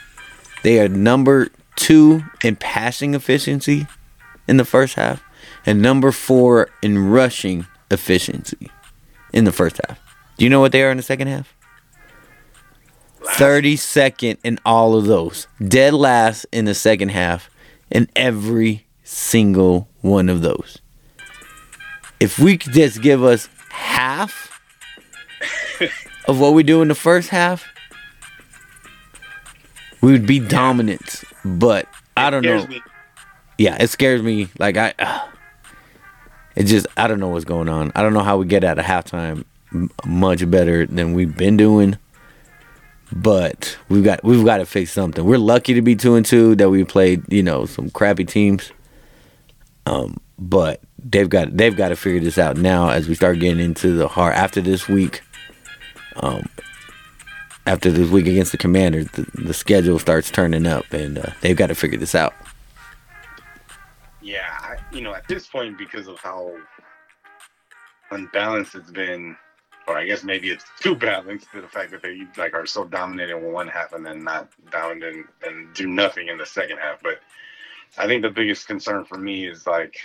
They are number two in passing efficiency in the first half, and number four in rushing efficiency in the first half. Do you know what they are in the second half? 32nd in all of those. Dead last in the second half in every single one of those. If we could just give us half <laughs> of what we do in the first half, we would be dominant. But I don't know. Me. Yeah, it scares me. Like I, it just I don't know what's going on. I don't know how we get out of halftime m- much better than we've been doing. But we've got we've got to fix something. We're lucky to be two and two that we played you know some crappy teams. Um, but they've got they've got to figure this out now as we start getting into the hard after this week. Um, after this week against the Commanders, the, the schedule starts turning up, and uh, they've got to figure this out. Yeah, I, you know, at this point, because of how unbalanced it's been, or I guess maybe it's too balanced to the fact that they like are so dominant in one half and then not dominant and, and do nothing in the second half. But I think the biggest concern for me is like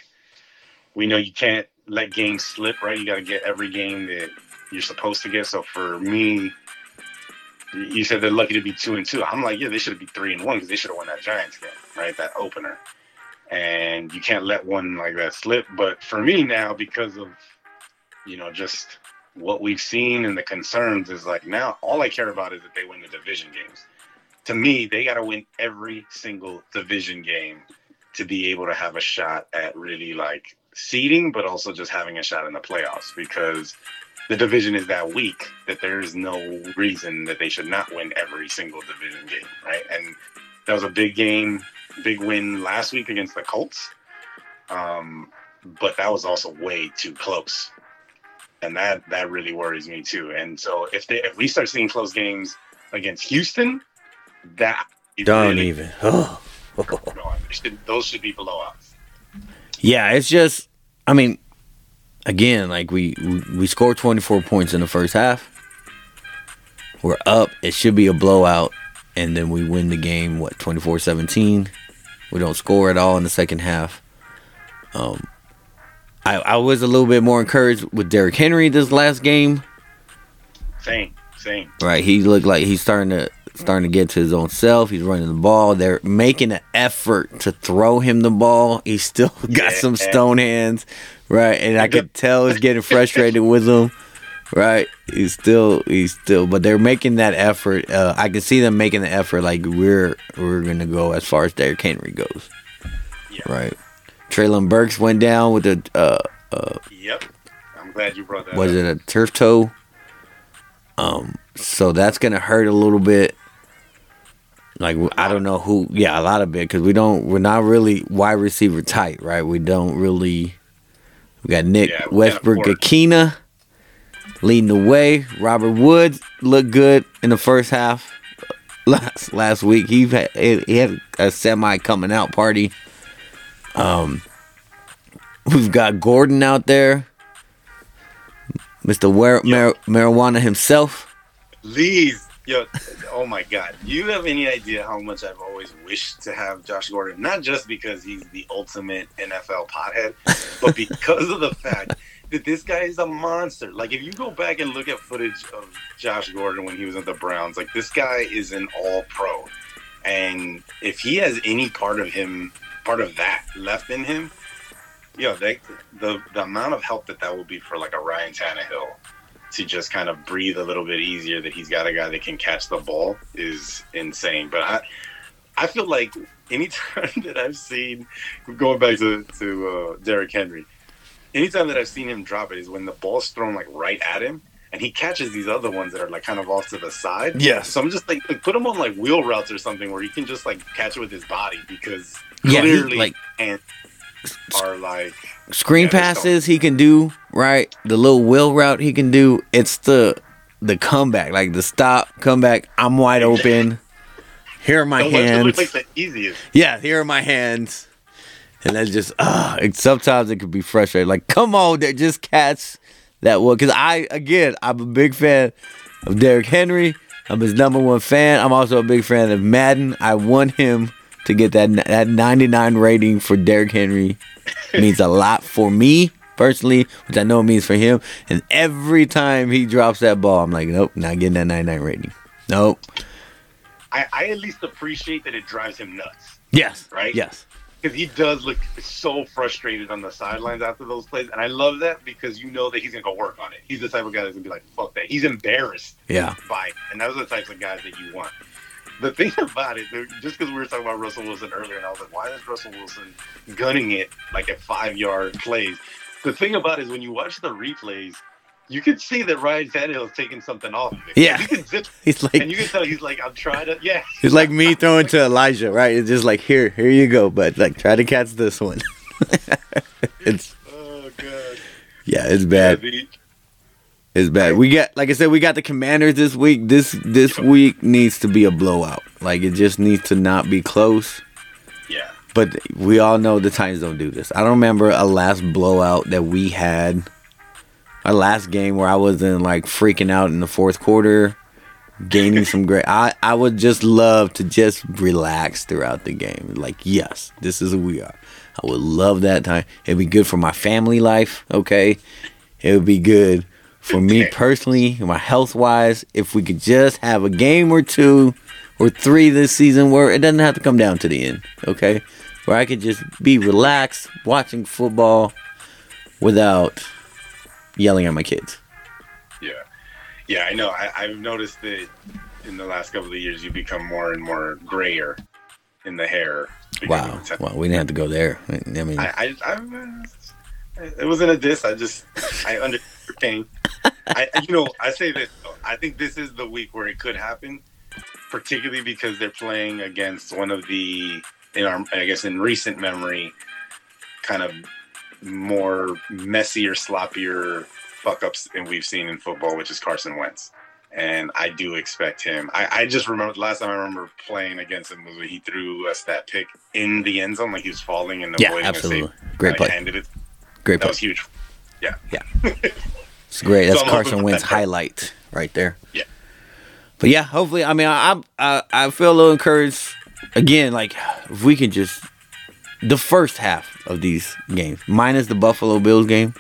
we know you can't let games slip, right? You got to get every game that you're supposed to get. So for me, you said they're lucky to be two and two. I'm like, yeah, they should be three and one because they should have won that Giants game, right? That opener and you can't let one like that slip. But for me now, because of you know just what we've seen and the concerns, is like now all I care about is that they win the division games. To me, they got to win every single division game to be able to have a shot at really like seeding, but also just having a shot in the playoffs because the division is that weak that there is no reason that they should not win every single division game, right? And that was a big game big win last week against the Colts. Um, but that was also way too close. And that that really worries me too. And so if they if we start seeing close games against Houston, that Don't really even. <gasps> Oh. going. They should- those should be blowouts. Yeah, it's just. I mean, again, like we we, scored 24 points in the first half. We're up. It should be a blowout, and then we win the game. What 24-17. We don't score at all in the second half. Um, I I was a little bit more encouraged with Derrick Henry this last game. Same, same. Right, he looked like he's starting to starting to get to his own self. He's running the ball. They're making an effort to throw him the ball. He's still <laughs> got some stone hands, right? And I could tell he's getting frustrated with them, right? He's still he's still, but they're making that effort. Uh, I can see them making the effort. Like we're we're gonna go as far as Derrick Henry goes, Yeah. right? Treylon Burks went down with a uh, Yep. I'm glad you brought that was up. it a turf toe? Um, so that's gonna hurt a little bit. Like I don't know who, yeah, a lot of it because we don't, we're not really wide receiver tight, right? We don't really. We got Nick Yeah, we Westbrook-Ikhine leading the way. Robert Woods looked good in the first half <laughs> last last week. He had, he had a semi coming out party. Um, we've got Gordon out there, Mister Mar- Mar- Marijuana himself. Please, yo, oh my God, do you have any idea how much I've always wished to have Josh Gordon? Not just because he's the ultimate NFL pothead, but because of the fact that this guy is a monster. Like, if you go back and look at footage of Josh Gordon when he was at the Browns, like this guy is an All-Pro, and if he has any part of him, part of that left in him. Yo, they, the the amount of help that that will be for like a Ryan Tannehill to just kind of breathe a little bit easier that he's got a guy that can catch the ball is insane. But I I feel like anytime <laughs> that I've seen going back to to uh, Derrick Henry, anytime that I've seen him drop it is when the ball's thrown like right at him. And he catches these other ones that are like kind of off to the side. Yeah. So I'm just like, like, put him on like wheel routes or something where he can just like catch it with his body because Yeah, he, clearly like and are like screen Yeah, passes he can do right. The little wheel route he can do. It's the the comeback, like the stop comeback. I'm wide open. Here are my the hands. look like the easiest. Yeah, here are my hands. And that's just ah, it sometimes it could be frustrating. Like, come on, they just catch that one. Because I again, I'm a big fan of Derrick Henry. I'm his number one fan. I'm also a big fan of Madden. I want him to get that that 99 rating for Derrick Henry. <laughs> means a lot for me personally, which I know it means for him. And every time he drops that ball, I'm like, nope, not getting that 99 rating. Nope. I, I at least appreciate that it drives him nuts Yes. Right? Yes. because he does look so frustrated on the sidelines after those plays, and I love that because you know that he's gonna go work on it. He's the type of guy that's gonna be like, "Fuck that." He's embarrassed Yeah. by it, and those are the types of guys that you want. <laughs> The thing about it, dude, just because we were talking about Russell Wilson earlier, and I was like, "Why is Russell Wilson gunning it like at five yard plays?" The thing about it is when you watch the replays. You can see that Ryan Tannehill is taking something off of it. Yeah. He can zip, <laughs> He's like and you can tell he's like, I'm trying to, yeah. <laughs> It's like me throwing to Elijah, right? It's just like here, here you go, but like try to catch this one. it's Oh god. yeah, it's bad. Yeah, It's bad. We got like I said, we got the Commanders this week. This this week needs to be a blowout. Like it just needs to not be close. yeah. But we all know the Titans don't do this. I don't remember a last blowout that we had. Our last game where I wasn't like freaking out in the fourth quarter, gaining some great. I I would just love to just relax throughout the game. Like yes, this is who we are. I would love that time. It'd be good for my family life. Okay, it would be good for me personally, my health wise. If we could just have a game or two or three this season where it doesn't have to come down to the end. Okay, where I could just be relaxed watching football without yelling at my kids. Yeah, yeah, I know. I, I've noticed that in the last couple of years, you become more and more grayer in the hair. Wow. Well, we didn't have to go there. I mean, I, I, I, it wasn't a diss. I just, I understand. I, you know, I say this. I think this is the week where it could happen, particularly because they're playing against one of the, in our, I guess, in recent memory, kind of more messier, sloppier fuck ups than we've seen in football, which is Carson Wentz. And I do expect him. I, I just remember the last time I remember playing against him was when he threw us that pick in the end zone, like he was falling and yeah, avoiding a absolutely. Great play. handed it. Great That play. was huge. Yeah. Yeah. <laughs> It's great. That's So Carson Wentz that. highlight right there. Yeah. But yeah, hopefully. I mean, I I I feel a little encouraged. Again, like if we can just the first half of these games, minus the Buffalo Bills game,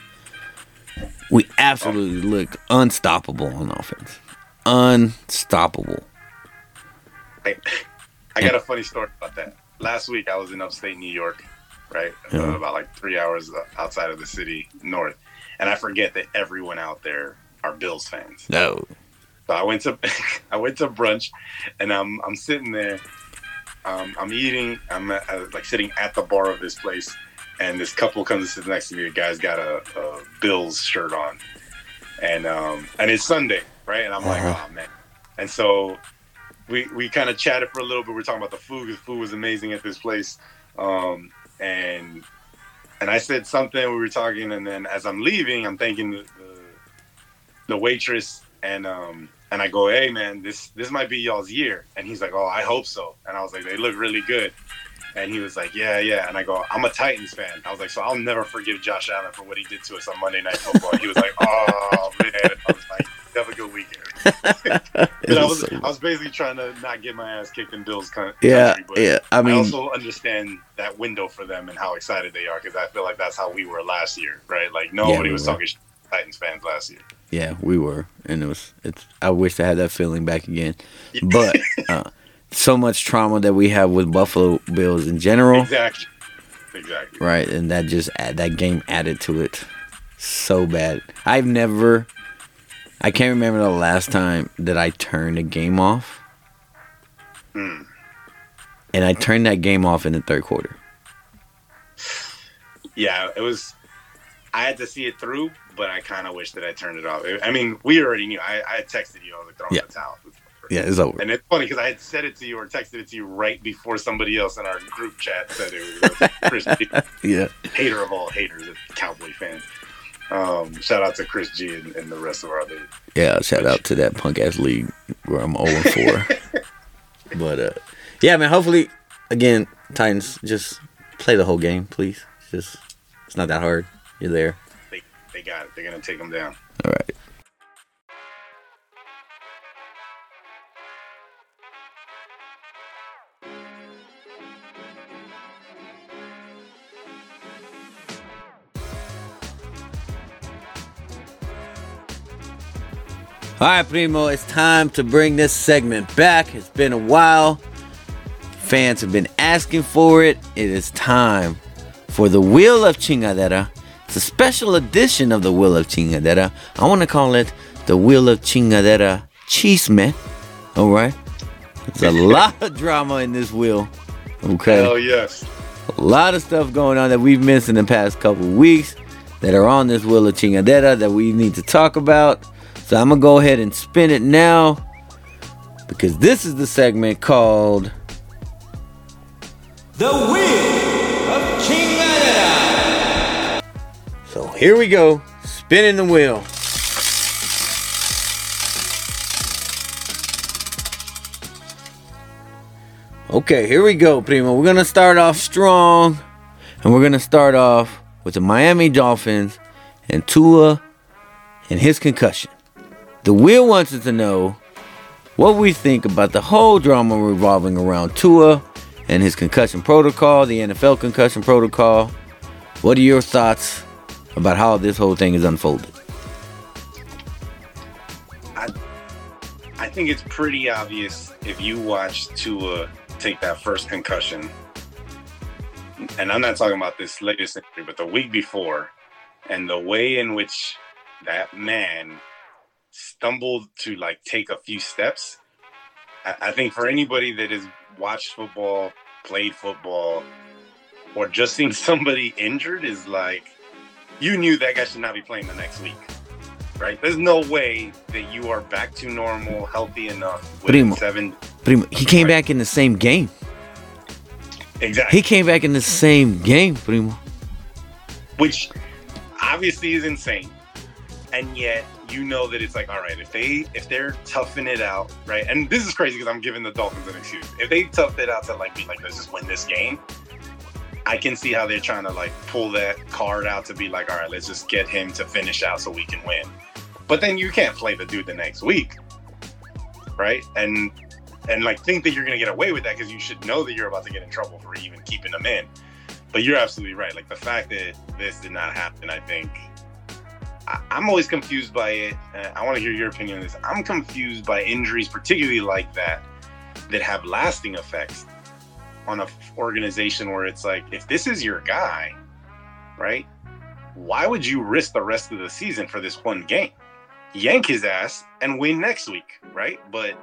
we absolutely oh. looked unstoppable on offense. Unstoppable. I, I got a funny story about that. Last week I was in upstate New York, right? Yeah. About like three hours outside of the city north. And I forget that everyone out there are Bills fans. No. So I went to <laughs> I went to brunch, and I'm I'm sitting there, um, I'm eating, I'm at, uh, like sitting at the bar of this place, and this couple comes and sits next to me. The guy's got a, a Bills shirt on, and um, and it's Sunday, right? And I'm like, Uh-huh. oh man. And so we we kind of chatted for a little bit. We are talking about the food. The food was amazing at this place, um, and and I said something. We were talking, and then as I'm leaving, I'm thanking the, the, waitress, and um, and I go, hey man, this this might be y'all's year. And he's like, oh, I hope so. And I was like, they look really good. And he was like, yeah, yeah. And I go, I'm a Titans fan. I was like, so I'll never forgive Josh Allen for what he did to us on Monday Night Football. he was like, oh <laughs> man. I was like, have a good weekend. And I was so- I was basically trying to not get my ass kicked in Bills yeah, country, but yeah. I mean, I, also understand that window for them and how excited they are because I feel like that's how we were last year, right? Like nobody we was were. talking Titans fans last year. yeah, we were, and it was. It's. I wish I had that feeling back again, but <laughs> uh, so much trauma that we have with Buffalo Bills in general, exactly, exactly. right? And that just that game added to it so bad. I've never. I can't remember the last time that I turned a game off, Hmm. and I turned that game off in the third quarter. Yeah, it was. I had to see it through, but I kind of wish that I turned it off. I mean, we already knew. I, I texted you. I was like, throwing Yeah. the towel. Yeah, it's over. And it's funny because I had said it to you or texted it to you right before somebody else in our group chat said it was <laughs> Chris Yeah, hater of all haters, a Cowboy fan. Um, shout out to Chris G and, and the rest of our league. yeah. Shout out to that punk ass league where I'm 0 4. <laughs> but uh, yeah, man. Hopefully, again, Titans just play the whole game, please. It's just it's not that hard. You're there. They, they got it. They're gonna take them down. All right. All right, Primo, it's time to bring this segment back. It's been a while. Fans have been asking for it. It is time for the Wheel of Chingadera. It's a special edition of the Wheel of Chingadera. I want to call it the Wheel of Chingadera Chisme. All right. There's a <laughs> lot of drama in this wheel. Okay. Hell yes. A lot of stuff going on that we've missed in the past couple weeks that are on this Wheel of Chingadera that we need to talk about. So I'm going to go ahead and spin it now because this is the segment called The Wheel of Chingadera. So here we go, spinning the wheel. Okay, here we go, Primo. We're gonna start off strong, and we're gonna start off with the Miami Dolphins and Tua and his concussion. The wheel wants us to know what we think about the whole drama revolving around Tua and his concussion protocol, the NFL concussion protocol. What are your thoughts about how this whole thing is unfolded? I think it's pretty obvious if you watch Tua take that first concussion, and I'm not talking about this latest injury, but the week before, and the way in which that man stumbled to like take a few steps. I, I think for anybody that has watched football, played football, or just seen <laughs> somebody injured is like, you knew that guy should not be playing the next week right? There's no way that you are back to normal, healthy enough within Primo. seven. Primo, he came back in the same game. Exactly. He came back in the same game, Primo. Which obviously is insane. And yet you know that it's like, all right, if they if they're toughing it out, right? And this is crazy because I'm giving the Dolphins an excuse. If they tough it out to like be like, let's just win this game, I can see how they're trying to like pull that card out to be like, all right, let's just get him to finish out so we can win. But then you can't play the dude the next week, right? And and like think that you're gonna get away with that because you should know that you're about to get in trouble for even keeping them in. But you're absolutely right. Like the fact that this did not happen, I think I, I'm always confused by it. Uh, I want to hear your opinion on this. I'm confused by injuries, particularly like that, that have lasting effects on an organization where it's like, if this is your guy, right? Why would you risk the rest of the season for this one game? Yank his ass and win next week, right? But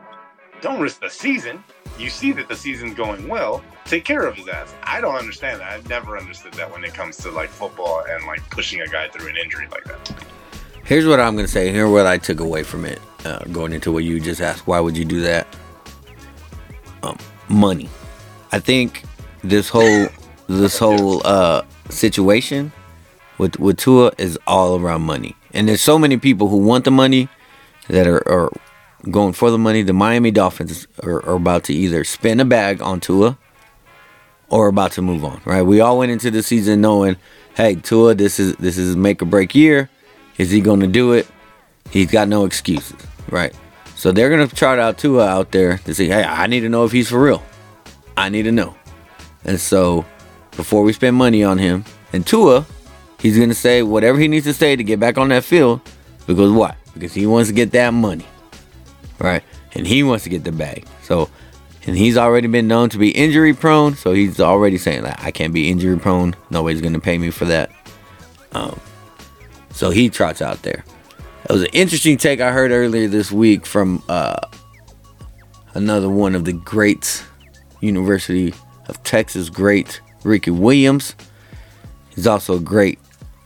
don't risk the season. You see that the season's going well. Take care of his ass. I don't understand that. I've never understood that when it comes to like football and like pushing a guy through an injury like that. Here's what I'm gonna say. Here's what I took away from it. Uh, going into what you just asked, why would you do that? Um, money. I think this whole this whole uh, situation with with Tua is all around money, and there's so many people who want the money that are, are going for the money. The Miami Dolphins are, are about to either spend a bag on Tua or about to move on. Right? We all went into the season knowing, hey, Tua, this is this is make or break year. Is he going to do it? He's got no excuses, right? So they're gonna chart out Tua out there to say, hey, I need to know if he's for real. I need to know. And so before we spend money on him, and Tua, he's gonna say whatever he needs to say to get back on that field. Because what? Because he wants to get that money. Right? And he wants to get the bag. So and he's already been known to be injury prone, so he's already saying that I can't be injury prone. Nobody's gonna pay me for that. Um, so he trots out there. It was an interesting take I heard earlier this week from uh, another one of the greats, University of Texas great Ricky Williams. He's also a great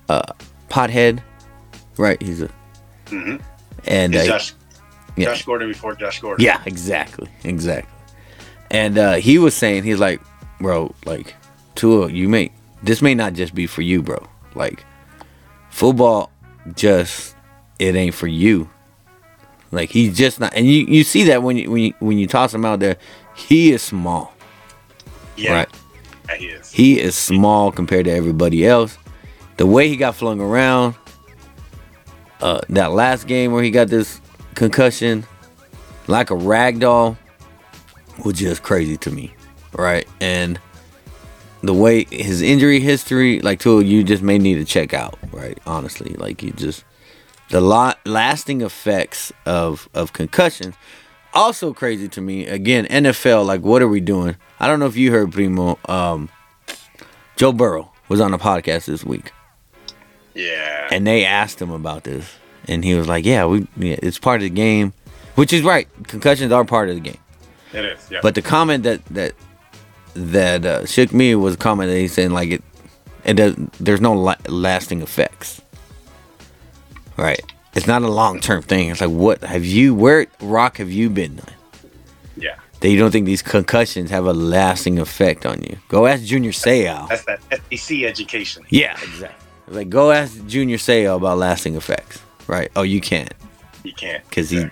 uh, pothead, right? He's a hmm and uh, Josh, yeah. Josh Gordon before Josh Gordon. Yeah, exactly, exactly. And uh, he was saying he's like, bro, like, Tua, you may this may not just be for you, bro. Like, football, just it ain't for you. Like he's just not, and you you see that when you when you when you toss him out there, he is small, yeah, right? yeah, he is. He is small compared to everybody else. The way he got flung around, uh, that last game where he got this concussion, like a rag doll, was just crazy to me, right? And the way his injury history, like, to you just may need to check out, right? Honestly, like you just the lot lasting effects of of concussions. Also crazy to me. Again, NFL, like, what are we doing? I don't know if you heard Primo. Um, Joe Burrow was on a podcast this week, Yeah, and they asked him about this, and he was like, "Yeah, we, yeah, it's part of the game," which is right. Concussions are part of the game. it is. Yeah, But the comment that that that uh, shook me was comment that he's saying like it, it does. There's no la- lasting effects. Right. It's not a long term thing. It's like what have you? Where rock have you been? yeah. That you don't think these concussions have a lasting effect on you? Go ask Junior Seau. That's that SEC education. Yeah, exactly. Like go ask Junior Seau about lasting effects. Right. Oh, you can't You can't because he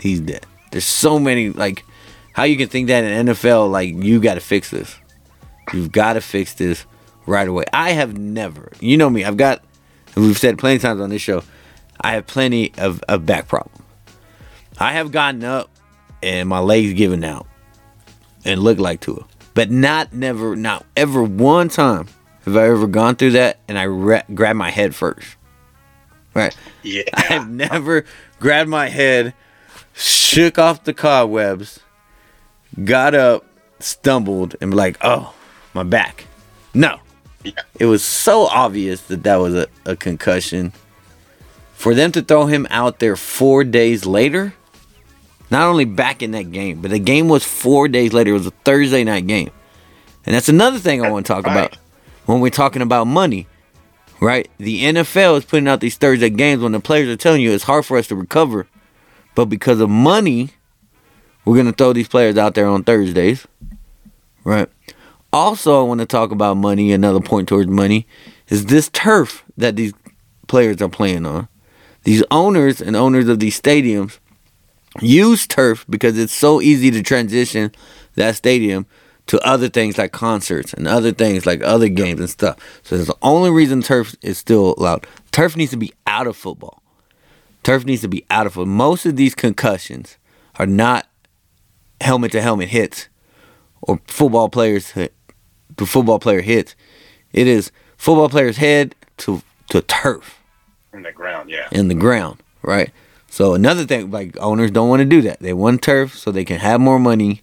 he's dead. There's so many like how you can think that in NFL like you got to fix this. You've got to fix this right away. I have never, you know me, I've got we've said plenty of times on this show, I have plenty of, of back problems. I have gotten up and my legs giving out and look like Tua, but not never, not ever one time have I ever gone through that and I re- grabbed my head first. Right. Yeah, <laughs> I've never grabbed my head, shook off the cobwebs, got up, stumbled, and be like, oh, my back. No. Yeah. It was so obvious that that was a, a concussion. For them to throw him out there four days later, not only back in that game, but the game was four days later. It was a Thursday night game. And that's another thing I want to talk about when we're talking about money right? The NFL is putting out these Thursday games when the players are telling you it's hard for us to recover, but because of money, we're gonna throw these players out there on Thursdays, right? Also, I want to talk about money. Another point towards money is this turf that these players are playing on. These owners and owners of these stadiums use turf because it's so easy to transition that stadium to other things like concerts and other things like other games and stuff. So that's the only reason turf is still allowed. Turf needs to be out of football. Turf needs to be out of football. Most of these concussions are not helmet to helmet hits or football players hit, to football player hits. It is football player's head to to turf in the ground. Yeah, in the ground, right? So another thing, like owners don't want to do that. They want turf so they can have more money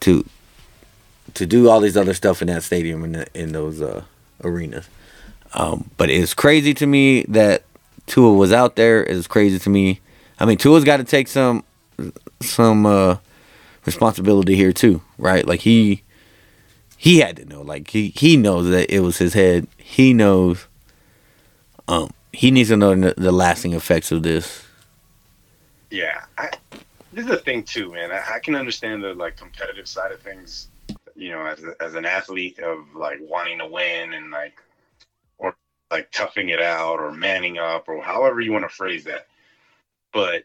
to to do all these other stuff in that stadium in the, in those uh, arenas. Um, but it's crazy to me that Tua was out there. It's crazy to me. I mean, Tua's got to take some some uh, responsibility here too, right? Like he he had to know. Like he he knows that it was his head. He knows um he needs to know the, the lasting effects of this. Yeah, I, this is the thing too, man. I, I can understand the like competitive side of things. You know, as a, as an athlete of like wanting to win and like or like toughing it out or manning up or however you want to phrase that. But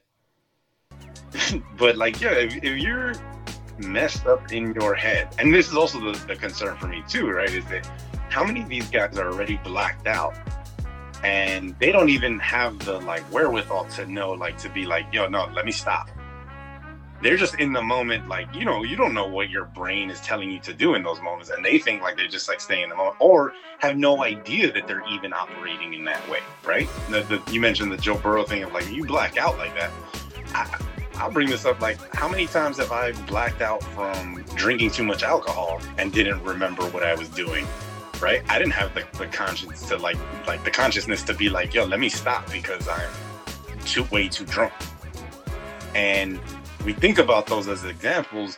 <laughs> but like yeah, if, if you're messed up in your head, and this is also the, the concern for me too, right? Is that how many of these guys are already blacked out? And they don't even have the like wherewithal to know like to be like yo no let me stop. They're just in the moment like you know you don't know what your brain is telling you to do in those moments. And they think like they're just like staying in the moment or have no idea that they're even operating in that way right? The, the, you mentioned the joe burrow thing of like you black out like that. I, I'll bring this up like how many times have I blacked out from drinking too much alcohol and didn't remember what I was doing right? I didn't have the, the conscience to like like the consciousness to be like, yo, let me stop because I'm too way too drunk. And we think about those as examples,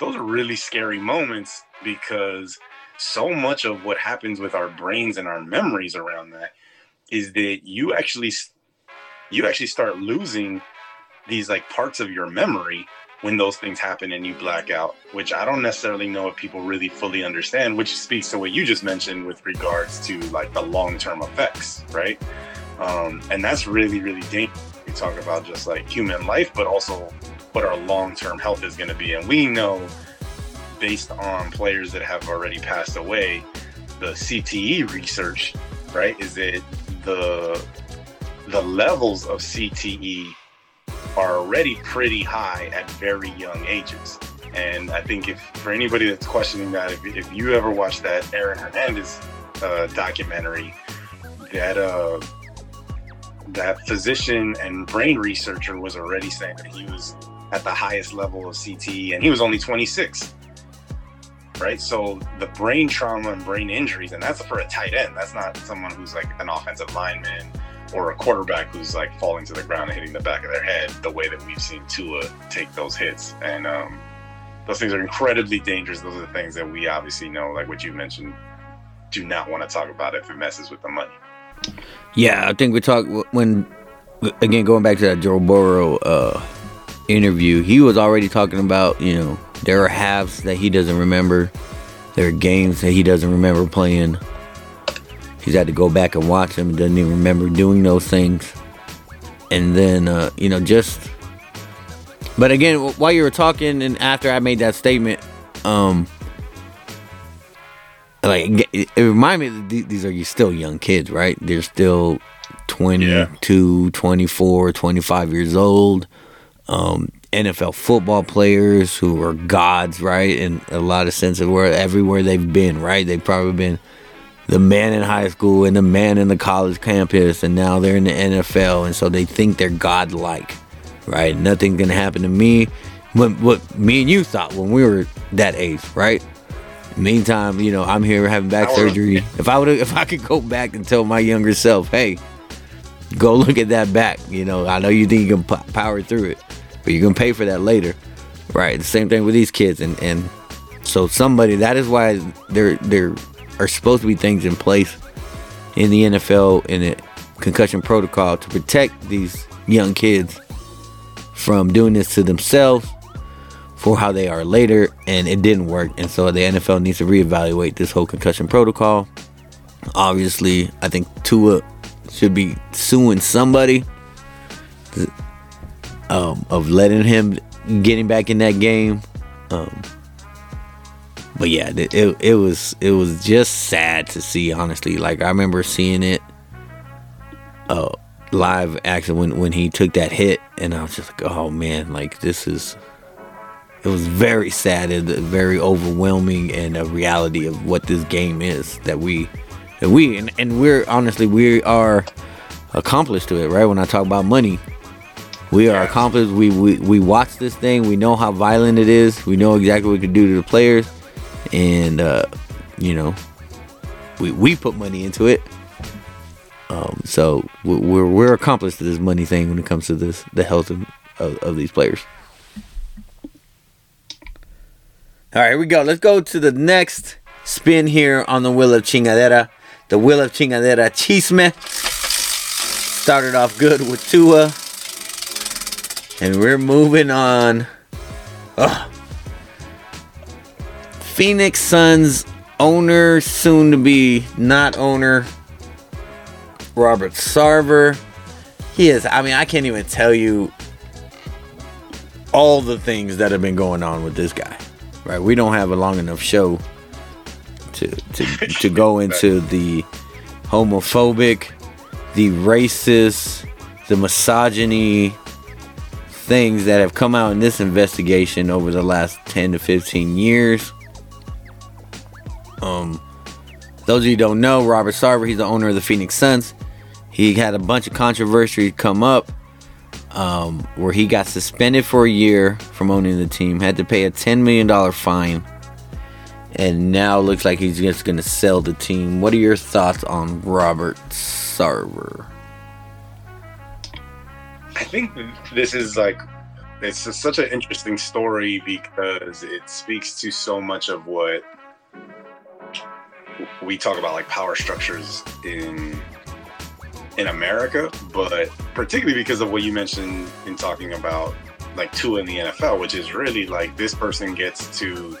those are really scary moments because so much of what happens with our brains and our memories around that is that you actually you actually start losing these like parts of your memory when those things happen and you black out, which I don't necessarily know if people really fully understand, which speaks to what you just mentioned with regards to like the long term effects, right? Um, and that's really, really dangerous. We talk about just like human life, but also what our long term health is going to be. And we know based on players that have already passed away, the CTE research, right, is that the the levels of CTE are already pretty high at very young ages. And I think if for anybody that's questioning that, if, if you ever watched that Aaron Hernandez uh, documentary, that uh, that physician and brain researcher was already saying that he was at the highest level of CTE, and he was only 26. Right, so the brain trauma and brain injuries, and that's for a tight end. That's not someone who's like an offensive lineman or a quarterback who's like falling to the ground and hitting the back of their head the way that we've seen Tua take those hits. And um, those things are incredibly dangerous. Those are the things that we obviously know, like what you mentioned, do not want to talk about if it messes with the money. Yeah, I think we talk when again going back to that Joe Burrow uh, interview. He was already talking about you know there are halves that he doesn't remember, there are games that he doesn't remember playing he's had to go back and watch them. Doesn't even remember doing those things. And then, uh, you know, just. But again, while you were talking and after I made that statement, um, like it, it reminded me that these are you still young kids, right? They're still 22, yeah. 24, 25 years old. Um, NFL football players who are gods, right? In a lot of sense of where everywhere they've been, right? They've probably been the man in high school and the man in the college campus, and now they're in the NFL, and so they think they're godlike, right? Nothing's gonna happen to me. What, what me and you thought when we were that age, right? Meantime, you know, I'm here having back surgery. If I would, if I could go back and tell my younger self, hey, go look at that back. You know, I know you think you can p- power through it, but you're gonna pay for that later, right? The same thing with these kids, and and so somebody that is why they're they're are supposed to be things in place in the NFL in a concussion protocol to protect these young kids from doing this to themselves for how they are later and it didn't work. And so the NFL needs to reevaluate this whole concussion protocol. Obviously I think Tua should be suing somebody um, of letting him getting back in that game. Um, but yeah, it, it, it was it was just sad to see. Honestly, like I remember seeing it uh, live action when when he took that hit, and I was just like, oh man, like this is. It was very sad and very overwhelming, and a reality of what this game is that we, that we, and, and we're honestly we are accomplished to it, right? When I talk about money, we are accomplished. We, we we watch this thing. We know how violent it is. We know exactly what it can do to the players and uh, you know, we we put money into it. Um, so we're we're accomplished to this money thing when it comes to this the health of, of, of these players. All right, here we go. Let's go to the next spin here on the wheel of chingadera, the wheel of chingadera chisme. started off good with Tua. And we're moving on. Ugh. Phoenix Suns owner, soon to be not owner, Robert Sarver. He is, I mean, I can't even tell you all the things that have been going on with this guy. Right? We don't have a long enough show to to, <laughs> to go into the homophobic, the racist, the misogyny things that have come out in this investigation over the last 10 to 15 years. Um, those of you don't know, Robert Sarver, he's the owner of the Phoenix Suns. He had a bunch of controversy come up um, where he got suspended for a year from owning the team, had to pay a $10 million fine, and now looks like he's just going to sell the team. What are your thoughts on Robert Sarver? I think this is like it's such an interesting story because it speaks to so much of what we talk about like power structures in in America, but particularly because of what you mentioned in talking about like Tua in the NFL, which is really like this person gets to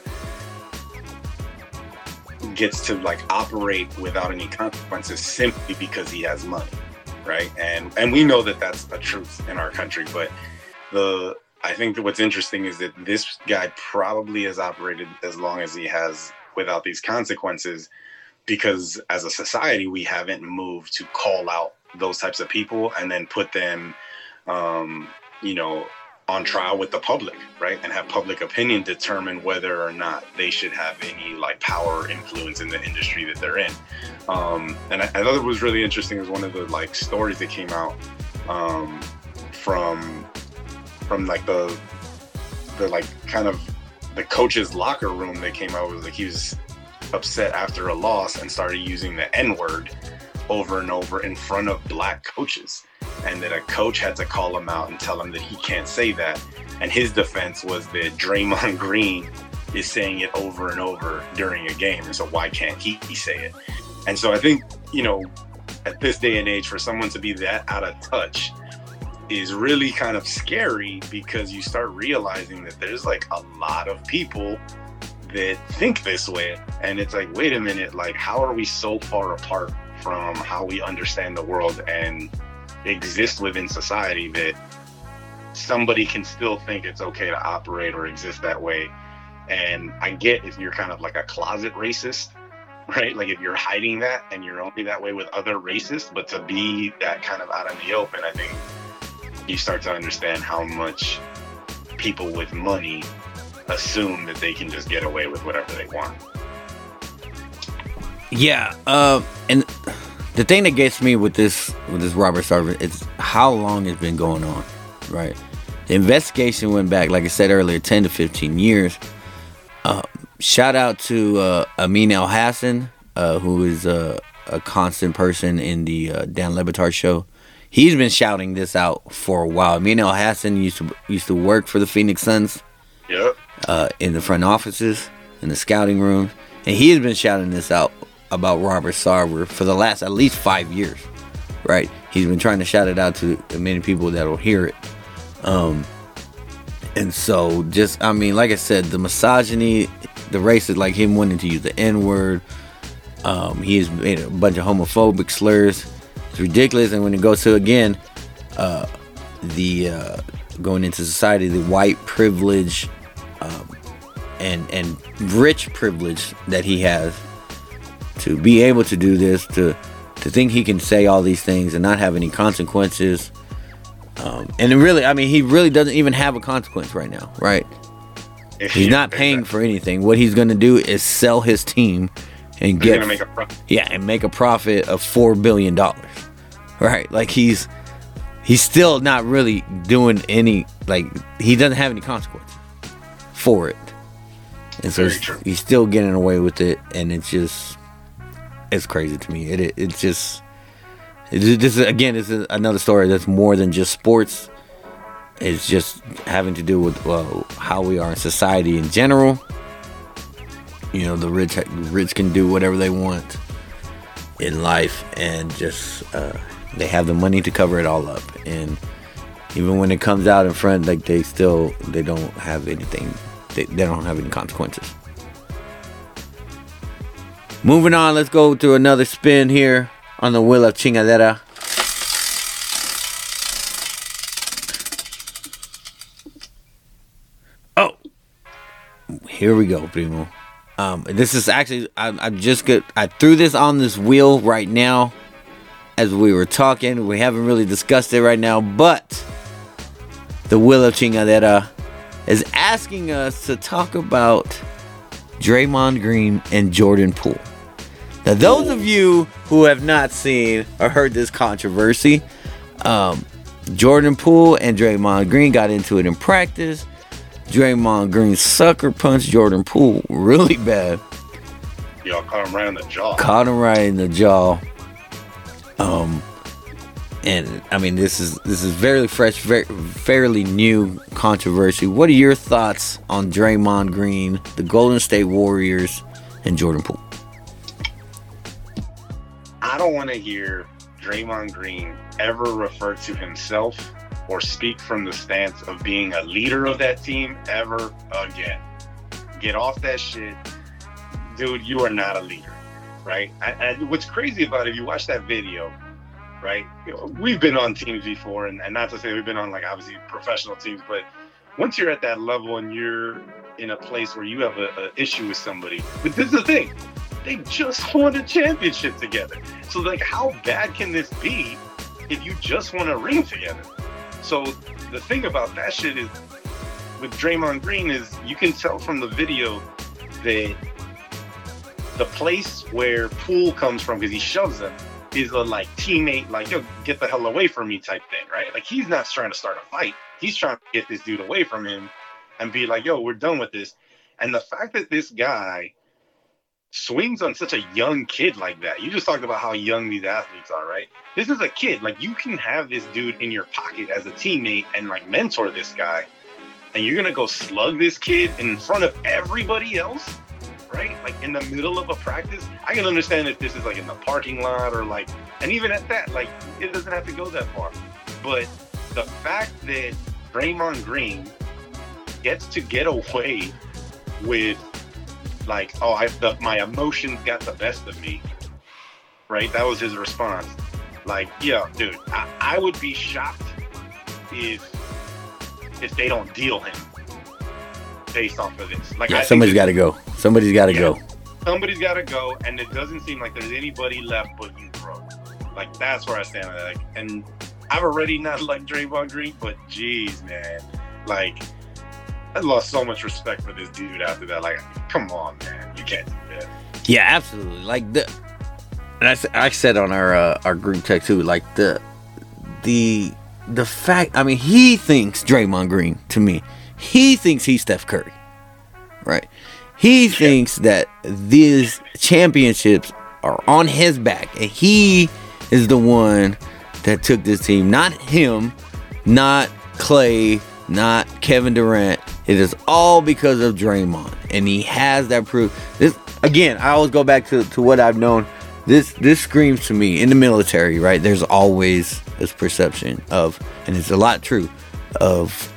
gets to like operate without any consequences simply because he has money, right? And and we know that that's a truth in our country, but the I think that what's interesting is that this guy probably has operated as long as he has without these consequences because as a society we haven't moved to call out those types of people and then put them um, you know on trial with the public right? And have public opinion determine whether or not they should have any like power or influence in the industry that they're in. Um, and I, I, thought it was really interesting was one of the like stories that came out um, from from like the the like kind of the coach's locker room that came out was like he was upset after a loss and started using the N word over and over in front of black coaches. And that a coach had to call him out and tell him that he can't say that. And his defense was that Draymond <laughs> Green is saying it over and over during a game. And so why can't he, he say it? And so I think, you know, at this day and age, for someone to be that out of touch is really kind of scary because you start realizing that there's like a lot of people that think this way. And it's like, wait a minute, like, how are we so far apart from how we understand the world and exist within society that somebody can still think it's okay to operate or exist that way? And I get if you're kind of like a closet racist, <laughs> right? Like if you're hiding that and you're only that way with other racists, but to be that kind of out in the open, I think you start to understand how much people with money assume that they can just get away with whatever they want. Yeah, uh, and the thing that gets me with this with this Robert Sarver is how long it's been going on, right? The investigation went back, like I said earlier, ten to fifteen years. Uh, shout out to uh, Amin Elhassan, uh, who is a constant person in the uh, Dan Le Batard show he's been shouting this out for a while. Amin and Elhassan used to used to work for the Phoenix Suns. Yep. Uh, in the front offices, in the scouting room, and he has been shouting this out about Robert Sarver for the last at least five years. Right? He's been trying to shout it out to many people that will hear it. Um, and so, just I mean, like I said, the misogyny, the racist, like him wanting to use the N word. Um, he has made a bunch of homophobic slurs it's ridiculous. And when it goes to again, uh, the uh, going into society, the white privilege um, and and rich privilege that he has to be able to do this, to to think he can say all these things and not have any consequences. Um, and really, I mean, he really doesn't even have a consequence right now, right? He's not paying for anything. What he's going to do is sell his team and get yeah, and make a profit of four billion dollars right? Like he's he's still not really doing any like he doesn't have any consequences for it, and so he's, he's, still getting away with it, and it's just it's crazy to me. It, it it's just it, this is again this is another story that's more than just sports. It's just having to do with well, how we are in society in general. You know, the rich rich can do whatever they want in life, and just uh, they have the money to cover it all up, and even when it comes out in front, like they still they don't have anything. They, they don't have any consequences. Moving on, let's go to another spin here on the wheel of chingadera. Oh, here we go, primo. Um, this is actually I, I'm just good. I threw this on this wheel right now as we were talking. We haven't really discussed it right now, but the of chingadera is asking us to talk about Draymond Green and Jordan Poole. Now, those of you who have not seen or heard this controversy, um, Jordan Poole and Draymond Green got into it in practice. Draymond Green sucker punched Jordan Poole really bad. Y'all caught him right in the jaw. Caught him right in the jaw. Um, and I mean this is this is very fresh, very fairly new controversy. What are your thoughts on Draymond Green, the Golden State Warriors, and Jordan Poole? I don't want to hear Draymond Green ever refer to himself or speak from the stance of being a leader of that team ever again. Get off that shit. Dude, you are not a leader, right? And what's crazy about it, if you watch that video, right? We've been on teams before, and, and not to say we've been on like obviously professional teams, but once you're at that level and you're in a place where you have an issue with somebody, but this is the thing, they just won a championship together. So like, how bad can this be if you just won a ring together? So the thing about that shit is with Draymond Green is you can tell from the video that the place where Poole comes from because he shoves him is a like teammate, like yo, get the hell away from me type thing, right? Like he's not trying to start a fight. He's trying to get this dude away from him and be like, yo, we're done with this. And the fact that this guy swings on such a young kid like that. You just talked about how young these athletes are, right? This is a kid. Like you can have this dude in your pocket as a teammate and like mentor this guy, and you're gonna go slug this kid in front of everybody else, right? Like in the middle of a practice. I can understand if this is like in the parking lot or like, and even at that, like it doesn't have to go that far. But the fact that Draymond Green gets to get away with like, oh, I the, my emotions got the best of me. Right? That was his response. Like, yeah, dude, I, I would be shocked if if they don't deal him based off of this. Like, yeah, somebody's got to go. Somebody's got to yeah, go. Somebody's got to go, and it doesn't seem like there's anybody left but you, bro. Like that's where I stand. Like, and I've already not liked Draymond Green, but jeez, man, like I lost so much respect for this dude after that. Like, come on, man, you can't do that. Yeah, absolutely. Like the, and I, I said on our uh, our group text too. Like the the the fact. I mean, he thinks Draymond Green to me. He thinks he's Steph Curry, right? He thinks that these championships are on his back, and he is the one that took this team, not him, not Klay, not Kevin Durant. It is all because of Draymond, and he has that proof. This again, I always go back to, to what I've known. This this screams to me in the military, right? There's always this perception of, and it's a lot true, of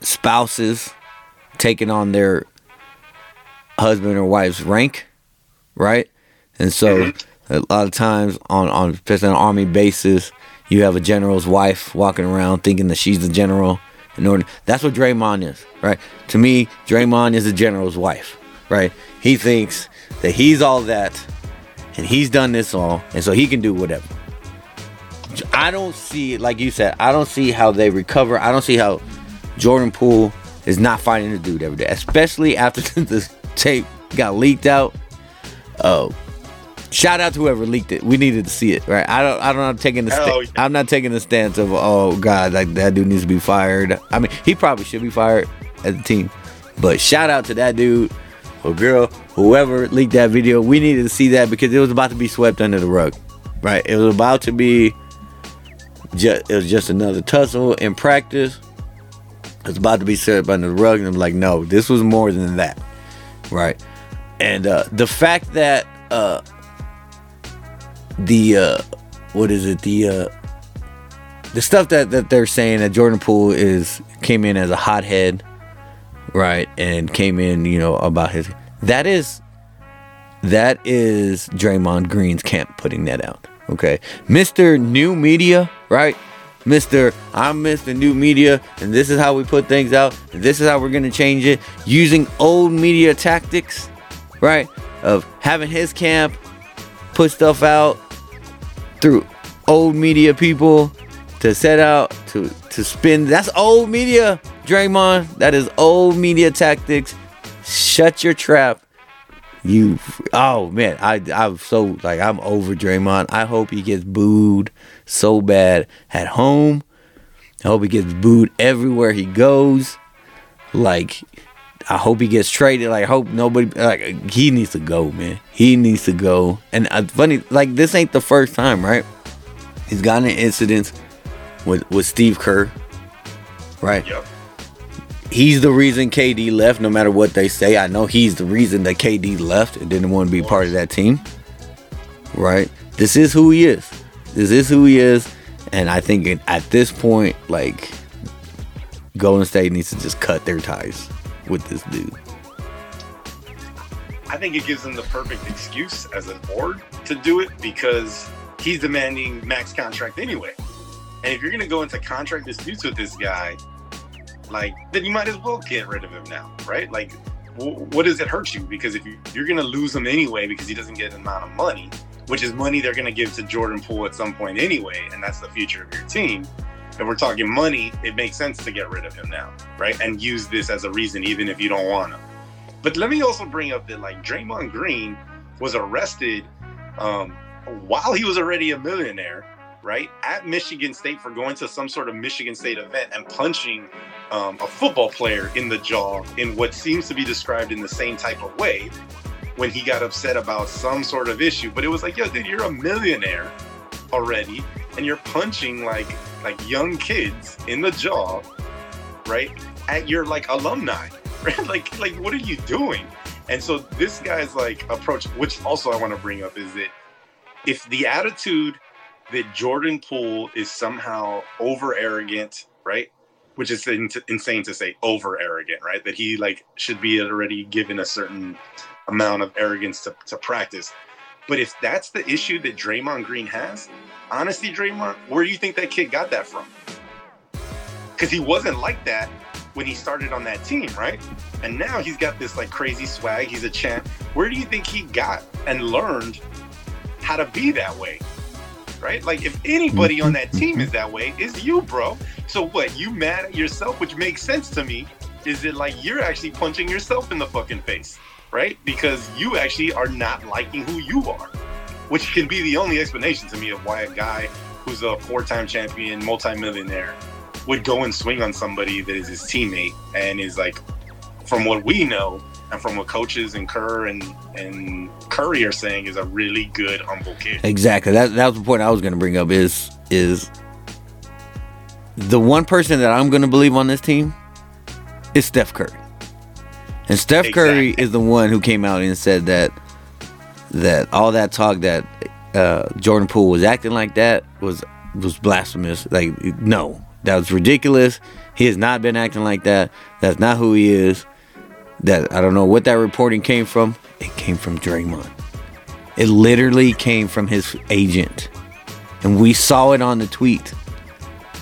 spouses taking on their husband or wife's rank, right? And so mm-hmm. a lot of times on on especially on army bases, you have a general's wife walking around thinking that she's the general in order. That's what Draymond is, right? To me, Draymond is the general's wife, right? He thinks that he's all that, and he's done this all, and so he can do whatever. I don't see, like you said, I don't see how they recover. I don't see how Jordan Poole is not fighting the dude every day, especially after <laughs> the tape got leaked out. Oh, Shout out to whoever leaked it. We needed to see it, right? I don't. I don't. I'm taking the. Sta- yeah. I'm not taking the stance of oh god, like that dude needs to be fired. I mean, he probably should be fired as a team. But shout out to that dude or girl, whoever leaked that video. We needed to see that because it was about to be swept under the rug, right? It was about to be. Just, it was just another tussle in practice. It was about to be swept under the rug, and I'm like, no, this was more than that, right? And uh, the fact that uh, the uh, what is it? The uh, the stuff that that they're saying that Jordan Poole is came in as a hothead, right? And came in, you know, about his that is that is Draymond Green's camp putting that out. Okay, Mr. New Media, right? Mr. I'm Mr. New Media, and this is how we put things out. And this is how we're gonna change it using old media tactics, right? Of having his camp put stuff out through old media people to set out to to spin. That's old media, Draymond. That is old media tactics. Shut your trap. You oh man, I I'm so like I'm over Draymond. I hope he gets booed so bad at home. I hope he gets booed everywhere he goes. Like I hope he gets traded. Like I hope nobody like he needs to go, man. He needs to go. And uh, funny, like this ain't the first time, right? He's gotten in incidents with with Steve Kerr, right? Yep. He's the reason KD left. No matter what they say, I know he's the reason that KD left and didn't want to be part of that team, right? This is who he is. Is this is who he is, and I think at this point, like Golden State needs to just cut their ties with this dude. I think it gives them the perfect excuse as a board to do it because he's demanding max contract anyway. And if you're gonna go into contract disputes with this guy, like then you might as well get rid of him now, right? Like, wh- what does it hurt you? Because if you, you're gonna lose him anyway because he doesn't get an amount of money, which is money they're gonna give to Jordan Poole at some point anyway, and that's the future of your team. If we're talking money, it makes sense to get rid of him now, right? And use this as a reason, even if you don't want him. But let me also bring up that like Draymond Green was arrested um, while he was already a millionaire, right? At Michigan State for going to some sort of Michigan State event and punching um, a football player in the jaw in what seems to be described in the same type of way when he got upset about some sort of issue. But it was like, yo, dude, you're a millionaire already, and you're punching like like young kids in the jaw, right? At your like alumni, <laughs> right? Like like what are you doing? And so this guy's like approach, which also I want to bring up, is that if the attitude that Jordan Poole is somehow over arrogant, right? Which is in- insane to say over arrogant, right? That he like should be already given a certain amount of arrogance to, to practice. But if that's the issue that Draymond Green has, honestly, Draymond, where do you think that kid got that from? Because he wasn't like that when he started on that team, right? And now he's got this like crazy swag. He's a champ. Where do you think he got and learned how to be that way? Right? Like if anybody on that team is that way, it's you, bro. So what? You mad at yourself, which makes sense to me. Is it like you're actually punching yourself in the fucking face, right? Because you actually are not liking who you are, which can be the only explanation to me of why a guy who's a four-time champion, multimillionaire, would go and swing on somebody that is his teammate and is like, from what we know and from what coaches and Kerr and and Curry are saying, is a really good, humble kid. Exactly. That that was the point I was going to bring up. Is is the one person that I'm going to believe on this team is Steph Curry, and Steph Curry Exactly. is the one who came out and said that that all that talk that uh, Jordan Poole was acting like that was was blasphemous. Like no, that was ridiculous. He has not been acting like that. That's not who he is. That I don't know what that reporting came from. It came from Draymond. It literally came from his agent. And we saw it on the tweet.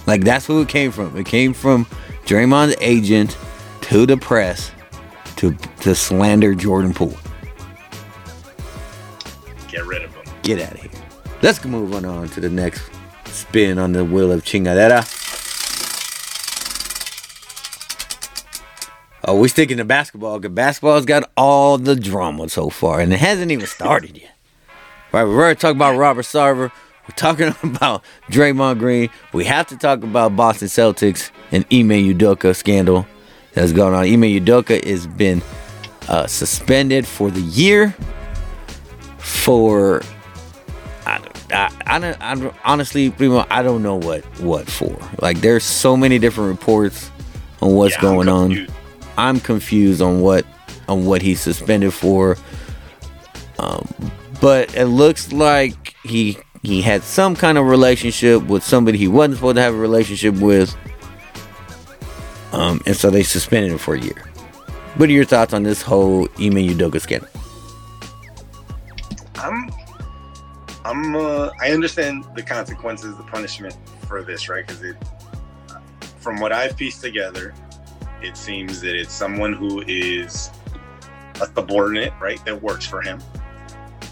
Like that's who it came from. It came from Draymond's agent to the press to to slander Jordan Poole. Get rid of him. Get out of here. Let's move on, on to the next spin on the wheel of chingadera. Oh, we're sticking to basketball because basketball's got all the drama so far, and it hasn't even started yet. Right, we're already talking about Robert Sarver. We're talking <laughs> about Draymond Green. We have to talk about Boston Celtics and Ime Udoka scandal that's going on. Ime Udoka has been uh, suspended for the year for I, I, I, don't, I don't- honestly, Primo, I don't know what what for. Like, there's so many different reports on what's Yeah, I'm going on. I'm confused on what on what he's suspended for. Um, but it looks like he he had some kind of relationship with somebody he wasn't supposed to have a relationship with. Um, and so they suspended him for a year. What are your thoughts on this whole Ime Udoka scandal? I'm, I'm, uh, I understand the consequences, the punishment for this, right? Because it, from what I've pieced together, it seems that it's someone who is a subordinate, right, that works for him,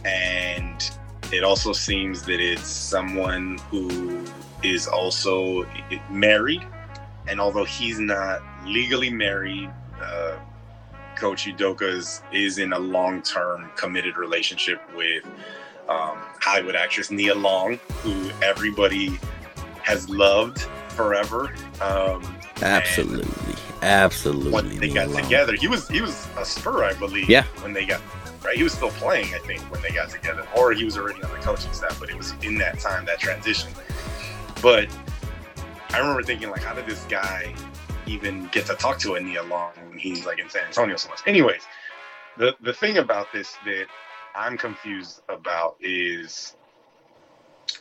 and it also seems that it's someone who is also married, and although he's not legally married, uh, Coach Udoka is, is in a long-term committed relationship with um, Hollywood actress Nia Long, who everybody has loved forever. Um, absolutely, absolutely. When they got Long. together, he was he was a Spur, I believe. Yeah. When they got right, he was still playing, I think, when they got together, or he was already on the coaching staff. But it was in that time, that transition. But I remember thinking, like, how did this guy even get to talk to Ania Long when he's like in San Antonio so much? Anyways, the the thing about this that I'm confused about is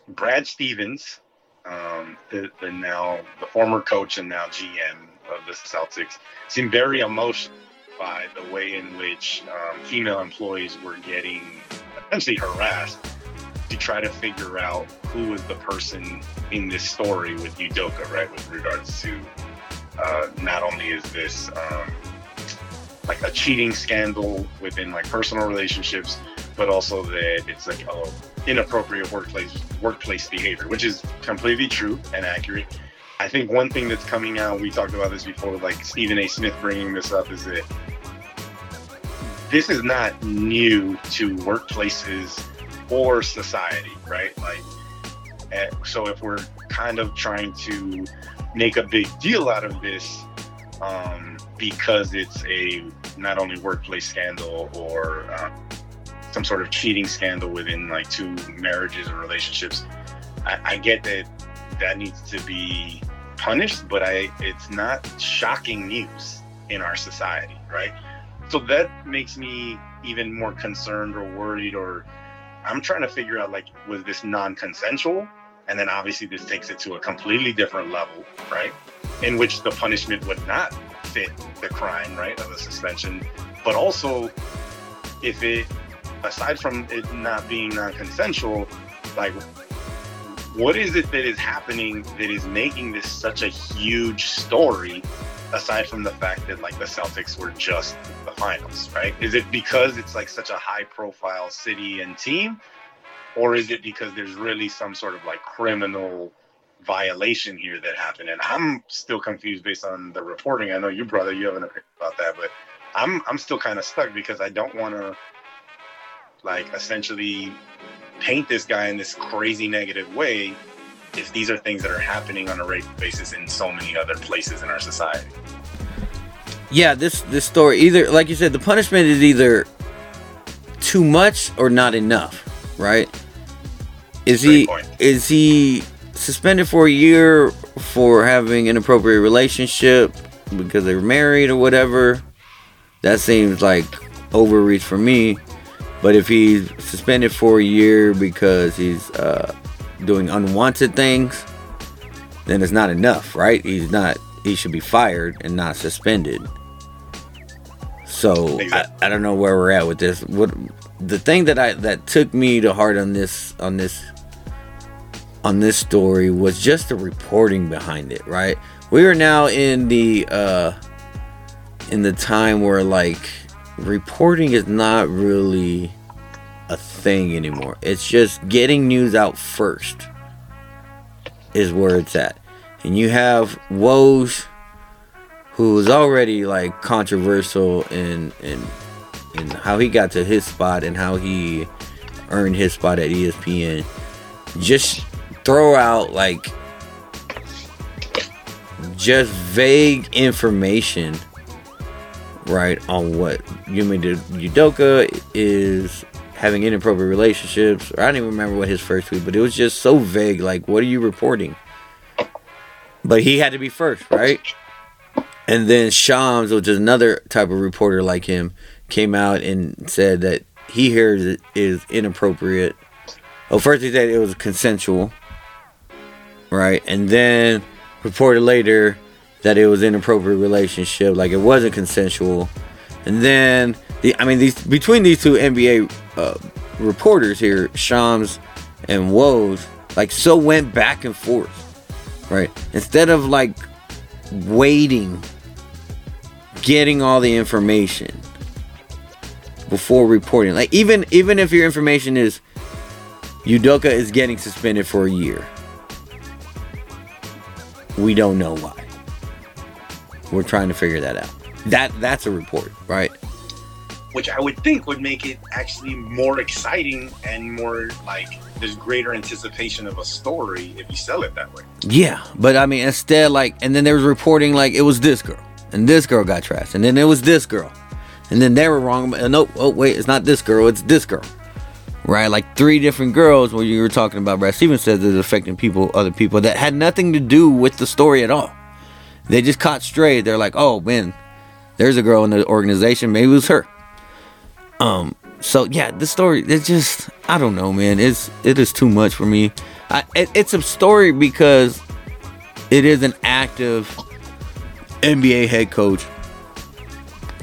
Brad Stevens um, the, the now the former coach and now GM of the Celtics, seemed very emotional by the way in which um, female employees were getting essentially harassed to try to figure out who was the person in this story with Udoka, right? With regards to uh, not only is this um, like a cheating scandal within like personal relationships, but also that it's like inappropriate workplace workplace behavior, which is completely true and accurate. I think one thing that's coming out, we talked about this before, like Stephen A. Smith bringing this up, is that this is not new to workplaces or society, right? Like, so if we're kind of trying to make a big deal out of this um, because it's a not only workplace scandal or um, some sort of cheating scandal within like two marriages or relationships. I, I get that that needs to be punished, but I it's not shocking news in our society, right? So that makes me even more concerned or worried or I'm trying to figure out like was this non-consensual? And then obviously this takes it to a completely different level, right? In which the punishment would not fit the crime, right, of the suspension. But also if it aside from it not being non-consensual, like what is it that is happening that is making this such a huge story aside from the fact that like the Celtics were just the finals, right? Is it because it's like such a high profile city and team? Or is it because there's really some sort of like criminal violation here that happened? And I'm still confused based on the reporting. I know you brother, you have an opinion about that, but I'm I'm still kind of stuck because I don't want to like essentially paint this guy in this crazy negative way if these are things that are happening on a regular basis in so many other places in our society. Yeah, this this story either like you said, the punishment is either too much or not enough, right? Is Great he point. is he suspended for a year for having an inappropriate relationship because they were married or whatever? That seems like overreach for me. But if he's suspended for a year because he's uh, doing unwanted things, then it's not enough, right? He's not. He should be fired and not suspended. So exactly. I, I don't know where we're at with this. What the thing that I that took me to heart on this on this on this story was just the reporting behind it, right? We are now in the uh in the time where like reporting is not really a thing anymore. It's just getting news out first is where it's at. And you have Woj, who's already like controversial in in in how he got to his spot and how he earned his spot at ESPN. Just throw out like just vague information right on what Ime Udoka is having inappropriate relationships. Or I don't even remember what his first tweet, but it was just so vague. Like, what are you reporting? But he had to be first, right? And then Shams, which is another type of reporter like him, came out and said that he hears it is inappropriate Well, first he said it was consensual, right? And then reported later that it was inappropriate relationship, like it wasn't consensual. And then the, I mean, these between these two NBA uh, reporters here, Shams and Woj, like so went back and forth, right? Instead of like waiting, getting all the information before reporting. Like even even if your information is Udoka is getting suspended for a year. We don't know why. We're trying to figure that out. That that's a report, right? Which I would think would make it actually more exciting and more like there's greater anticipation of a story if you sell it that way. Yeah, but I mean, instead, like, and then there was reporting like it was this girl, and this girl got trashed, and then it was this girl, and then they were wrong. Uh, no, oh wait, it's not this girl, it's this girl, right? Like three different girls. Where you were talking about, Brad Stevens says it's affecting people, other people that had nothing to do with the story at all. They just caught straight. They're like, oh man, there's a girl in the organization. Maybe it was her. Um. So yeah, this story. It's just I don't know, man. It's it is too much for me. I, it, it's a story because it is an active NBA head coach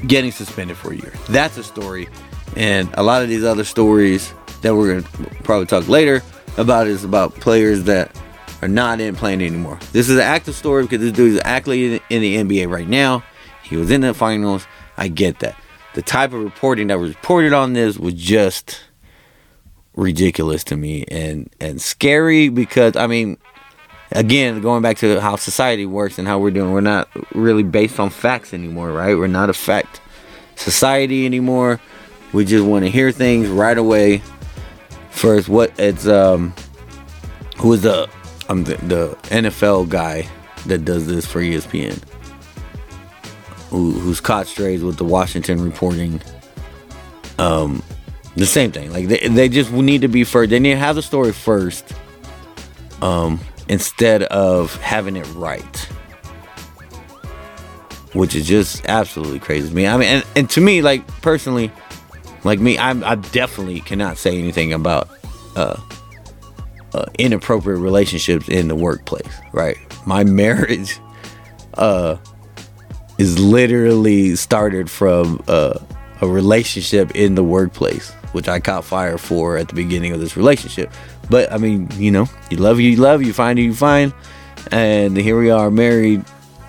getting suspended for a year. That's a story, and a lot of these other stories that we're gonna probably talk later about is about players that are not in playing anymore. This is an active story because this dude is actively in the NBA right now. He was in the finals. I get that the type of reporting that was reported on this was just ridiculous to me and and scary because I mean again going back to how society works and how we're doing we're not really based on facts anymore right? We're not a fact society anymore. We just want to hear things right away. First what it's um who is the um the, the NFL guy that does this for ESPN who, who's caught strays with the Washington reporting. Um, the same thing. Like they, they just need to be first. They need to have the story first, um, instead of having it right, which is just absolutely crazy to me. I mean, and, and to me, like personally, like me, I, I definitely cannot say anything about uh, uh, inappropriate relationships in the workplace. Right, my <laughs> marriage, uh is literally started from uh, a relationship in the workplace, which I caught fire for at the beginning of this relationship. But I mean, you know, you love you, you love you, find you, find, and here we are, married,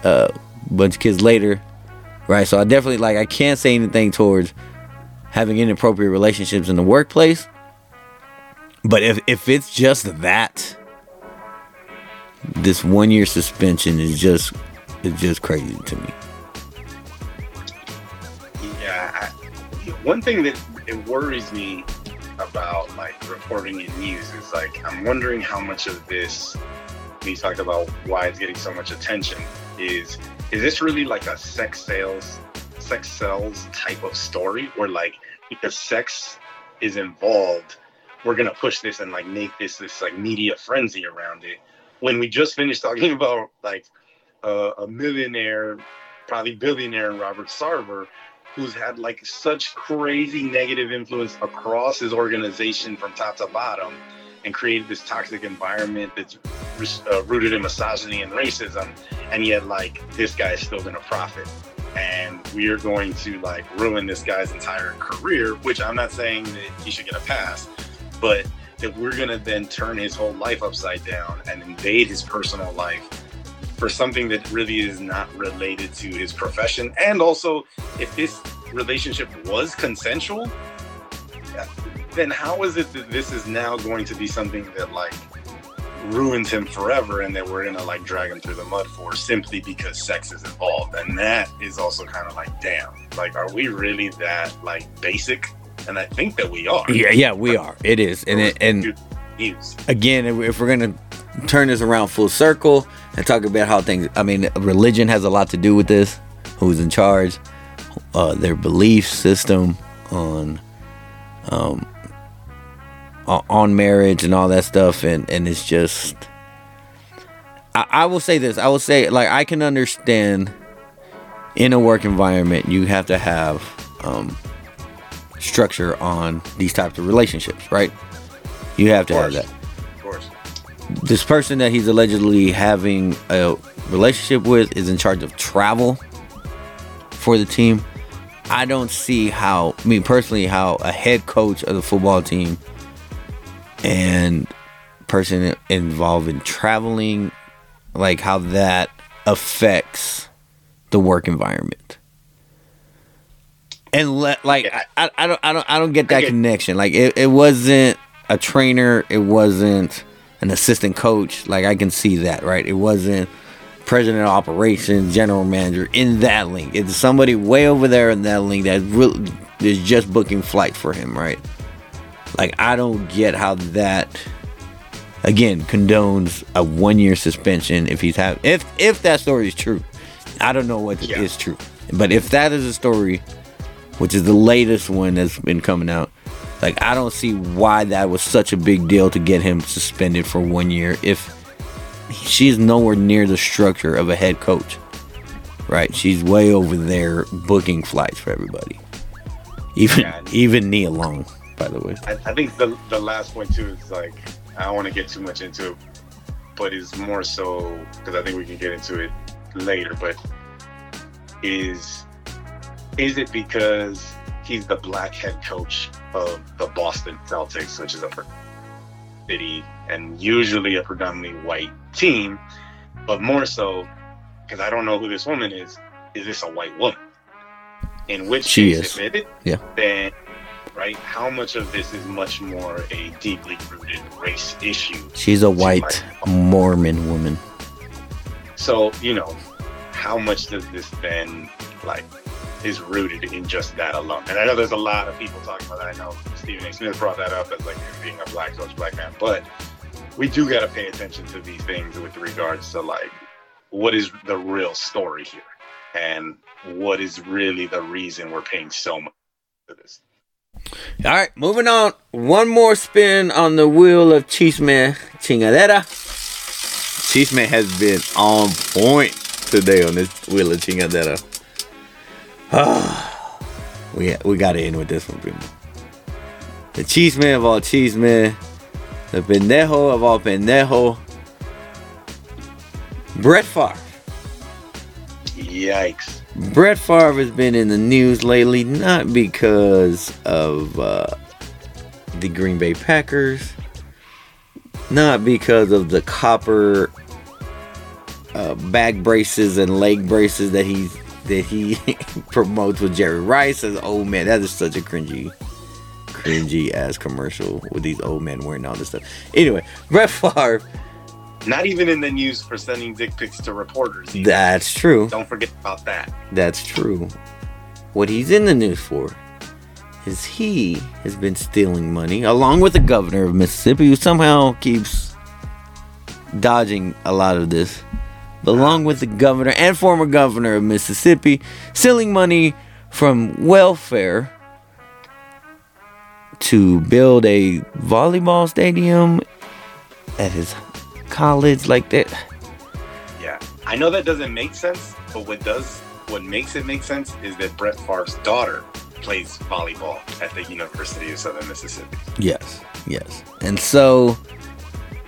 a uh, bunch of kids later, right? So I definitely like I can't say anything towards having inappropriate relationships in the workplace. But if if it's just that, this one year suspension is just is just crazy to me. One thing that it worries me about like reporting in news is like I'm wondering how much of this we talked about why it's getting so much attention is is this really like a sex sales sex sells type of story where like because sex is involved we're gonna push this and like make this this like media frenzy around it? When we just finished talking <laughs> about like uh, a millionaire probably billionaire robert sarver who's had like such crazy negative influence across his organization from top to bottom and created this toxic environment that's uh, rooted in misogyny and racism and yet like this guy is still to profit. And we are going to like ruin this guy's entire career which i'm not saying that he should get a pass but that we're to then turn his whole life upside down and invade his personal life for something that really is not related to his profession. And also, if this relationship was consensual, then how is it that this is now going to be something that like ruins him forever and that we're gonna like drag him through the mud for simply because sex is involved? And that is also kind of like, damn, like, are we really that like basic? And I think that we are. Yeah, yeah, we are. It is, and it, and again, if we're gonna turn this around full circle and talk about how things. I mean, religion has a lot to do with this. Who's in charge? Uh, their belief system on um, on marriage and all that stuff, and and it's just. I, I will say this. I will say like I can understand. In a work environment, you have to have um, structure on these types of relationships, right? You have to have that. This person that he's allegedly having a relationship with is in charge of travel for the team. I don't see how, me personally, how a head coach of the football team and person involved in traveling, like how that affects the work environment. And let like Yeah. I, I don't I don't I don't get that get- connection. Like it, it wasn't a trainer, it wasn't an assistant coach. Like I can see that, right? It wasn't president of operations, general manager in that link. It's somebody way over there in that link that really is just booking flights for him, right? Like I don't get how that again condones a one year suspension if he's have if if that story is true. I don't know what Yeah. is true. But if that is a story, which is the latest one that's been coming out, like I don't see why that was such a big deal to get him suspended for one year if she's nowhere near the structure of a head coach. Right? She's way over there booking flights for everybody. Even Yeah. even Nia Long, by the way. I, I think the the last point too is like I don't want to get too much into it, but is more so because I think we can get into it later. But is is it because he's the black head coach of the Boston Celtics, which is a city and usually a predominantly white team, but more so because I don't know who this woman is. Is this a white woman? In which She is. Yeah. then right, how much of this is much more a deeply rooted race issue? She's a white Mormon woman. So you know, how much does this then like is rooted in just that alone? And I know there's a lot of people talking about that. I know Stephen A. Smith brought that up as like being a black coach, black man, but we do got to pay attention to these things with regards to like what is the real story here and what is really the reason we're paying so much for this. All right, moving on. One more spin on the wheel of Chisme Chingadera. Chisme has been on point today on this wheel of Chingadera. Ah, we we got to end with this one, people. The Chisme of all Chisme, the pendejo of all pendejo, Brett Favre. Yikes! Brett Favre has been in the news lately, not because of uh, the Green Bay Packers, not because of the copper uh, back braces and leg braces that he that he <laughs> promotes with Jerry Rice as old man. That is such a cringy, cringy ass commercial with these old men wearing all this stuff. Anyway, Brett Favre. Not even in the news for sending dick pics to reporters. either. That's true. Don't forget about that. That's true. What he's in the news for is he has been stealing money along with the governor of Mississippi, who somehow keeps dodging a lot of this. Along with the governor and former governor of Mississippi, stealing money from welfare to build a volleyball stadium at his college like that. Yeah, I know that doesn't make sense, but what does what makes it make sense is that Brett Favre's daughter plays volleyball at the University of Southern Mississippi. Yes, yes. And so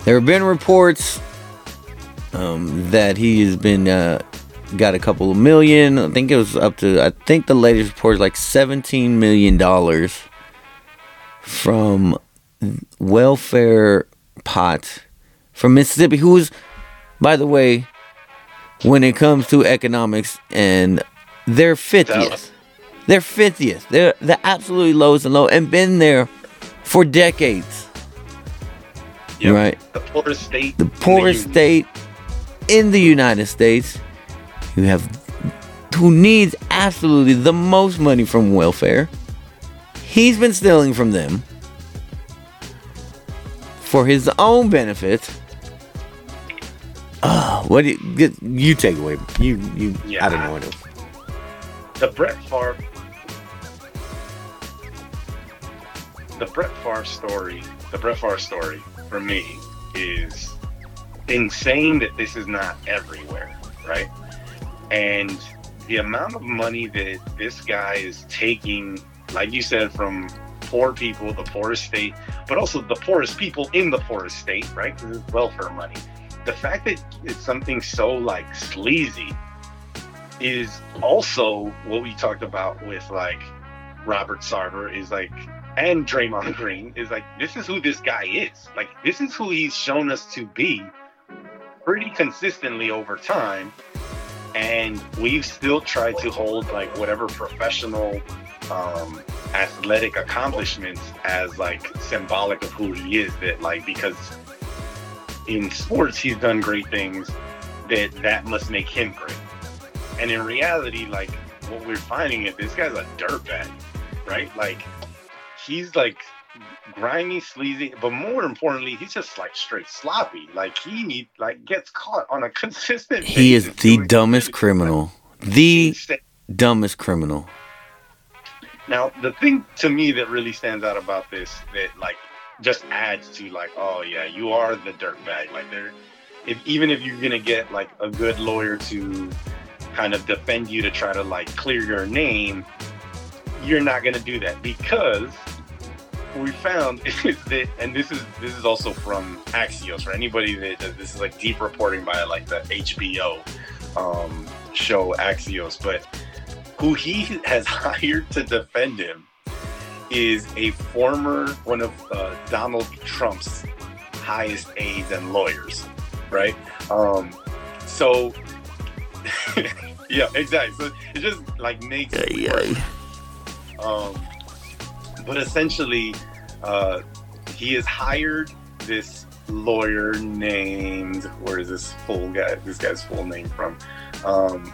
there have been reports um, that he has been uh, got a couple of million. I think it was up to. I think the latest report is like seventeen million dollars from welfare pot from Mississippi. Who's, by the way, when it comes to economics, and they're fiftieth. They're fiftieth. They're the absolutely lowest and low, and been there for decades. Yep. Right. The poorest state. The in the poorest state in the United States, who have who needs absolutely the most money from welfare. He's been stealing from them for his own benefit. Uh, what do you, you take away? You you Yeah. I don't know what else. The Brett Favre. The Brett Favre story. The Brett Favre story for me is insane that this is not everywhere, right? And the amount of money that this guy is taking, like you said, from poor people, the poorest state, but also the poorest people in the poorest state, right? This is welfare money. The fact that it's something so like sleazy is also what we talked about with like Robert Sarver is like and Draymond Green is like this is who this guy is. Like this is who he's shown us to be pretty consistently over time. And we've still tried to hold like whatever professional um athletic accomplishments as like symbolic of who he is that like because in sports he's done great things that that must make him great and in reality like what we're finding is this guy's a dirtbag right like he's like grimy sleazy but more importantly he's just like straight sloppy like he need like gets caught on a consistent He is the dumbest criminal. The dumbest criminal. Now, the thing to me that really stands out about this that like just adds to like, oh yeah, you are the dirtbag. Like there, if even if you're gonna get like a good lawyer to kind of defend you to try to like clear your name, you're not gonna do that because what we found <laughs> is that, and this is this is also from Axios for anybody that this is like deep reporting by like the HBO um, show Axios, but who he has <laughs> hired to defend him is a former one of uh, Donald Trump's highest aides and lawyers, right? Um, so <laughs> yeah, exactly. So it just like makes it Ay, Um, but essentially, uh, he has hired this lawyer named where is this full guy? This guy's full name from? Um,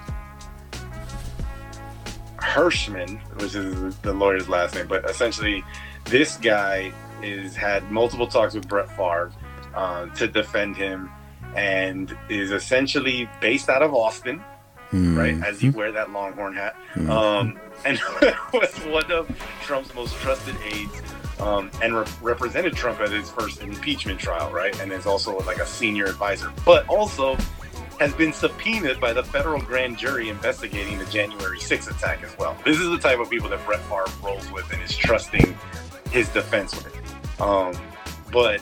Herschmann, which is the lawyer's last name, but essentially, this guy is had multiple talks with Brett Favre uh, to defend him, and is essentially based out of Austin, right? As you wear that Longhorn hat, Mhm. um, and <laughs> was one of Trump's most trusted aides, um, and re- represented Trump at his first impeachment trial, right? And is also like a senior advisor, but also has been subpoenaed by the federal grand jury investigating the January 6th attack as well. This is the type of people that Brett Favre rolls with and is trusting his defense with. Um, but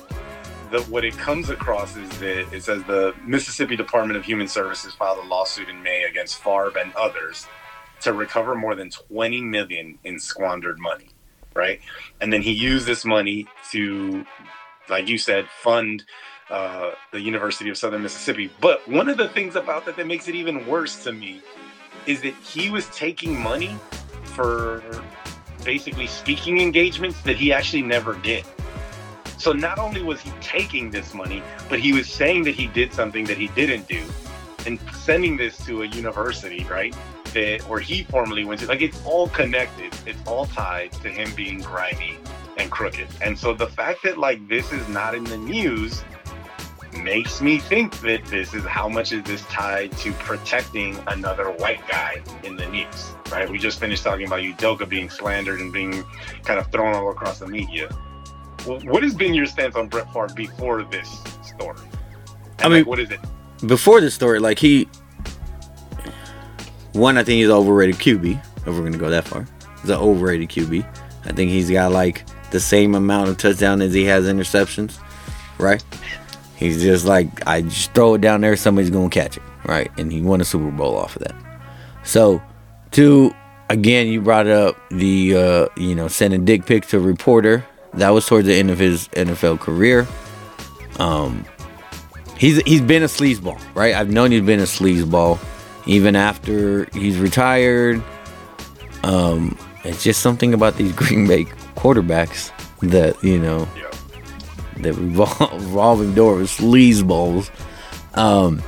the, what it comes across is that it says the Mississippi Department of Human Services filed a lawsuit in May against Favre and others to recover more than 20 million in squandered money, right? And then he used this money to, like you said, fund uh, the University of Southern Mississippi. But one of the things about that that makes it even worse to me is that he was taking money for basically speaking engagements that he actually never did. So not only was he taking this money, but he was saying that he did something that he didn't do and sending this to a university, right? That where he formerly went to. Like it's all connected. It's all tied to him being grimy and crooked. And so the fact that like this is not in the news makes me think that this is how much is this tied to protecting another white guy in the news, right? We just finished talking about Udoka being slandered and being kind of thrown all across the media. What has been your stance on Brett Favre before this story? And I mean- like, what is it? Before this story, like he, one, I think he's an overrated QB. If we're gonna go that far, he's an overrated QB. I think he's got like the same amount of touchdown as he has interceptions, right? He's just like I just throw it down there, somebody's gonna catch it, right? And he won a Super Bowl off of that. So, two, again, you brought up the uh, you know sending dick pics to a reporter. That was towards the end of his NFL career. Um, he's he's been a sleazeball, right? I've known he's been a sleazeball, even after he's retired. Um, it's just something about these <laughs> Green Bay quarterbacks that you know Yeah. that revol- <laughs> revolving door of sleazeballs. Um,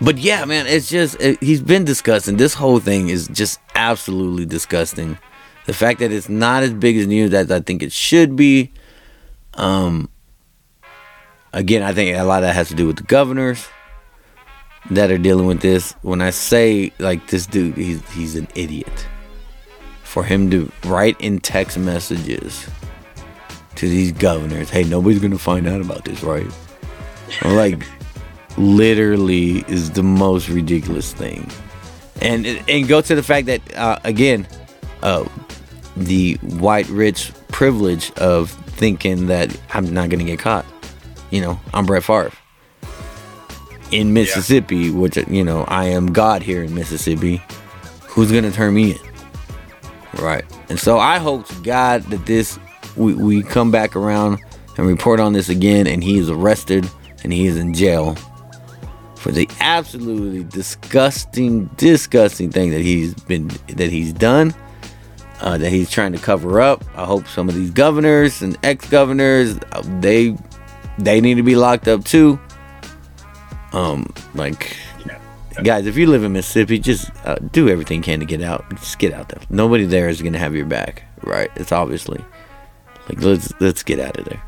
but yeah, man, it's just it, he's been disgusting. This whole thing is just absolutely disgusting. The fact that it's not as big as news as I think it should be. Um, again, I think a lot of that has to do with the governors that are dealing with this. When I say like this dude, he's he's an idiot. For him to write in text messages to these governors, hey, nobody's gonna find out about this, right? Like, literally is the most ridiculous thing. And and go to the fact that uh, again, uh, the white rich privilege of thinking that I'm not gonna get caught. You know, I'm Brett Favre in Mississippi, which you know I am God here in Mississippi. Who's gonna turn me in? Right. And so I hope to God that this we, we come back around and report on this again, and he is arrested and he is in jail for the absolutely disgusting, disgusting thing that he's been that he's done. Uh, that he's trying to cover up. I hope some of these governors and ex-governors uh, they they need to be locked up too. Um, like guys, if you live in Mississippi, just uh, do everything you can to get out. Just get out there. Nobody there is gonna have your back, right? It's obviously like let's let's get out of there.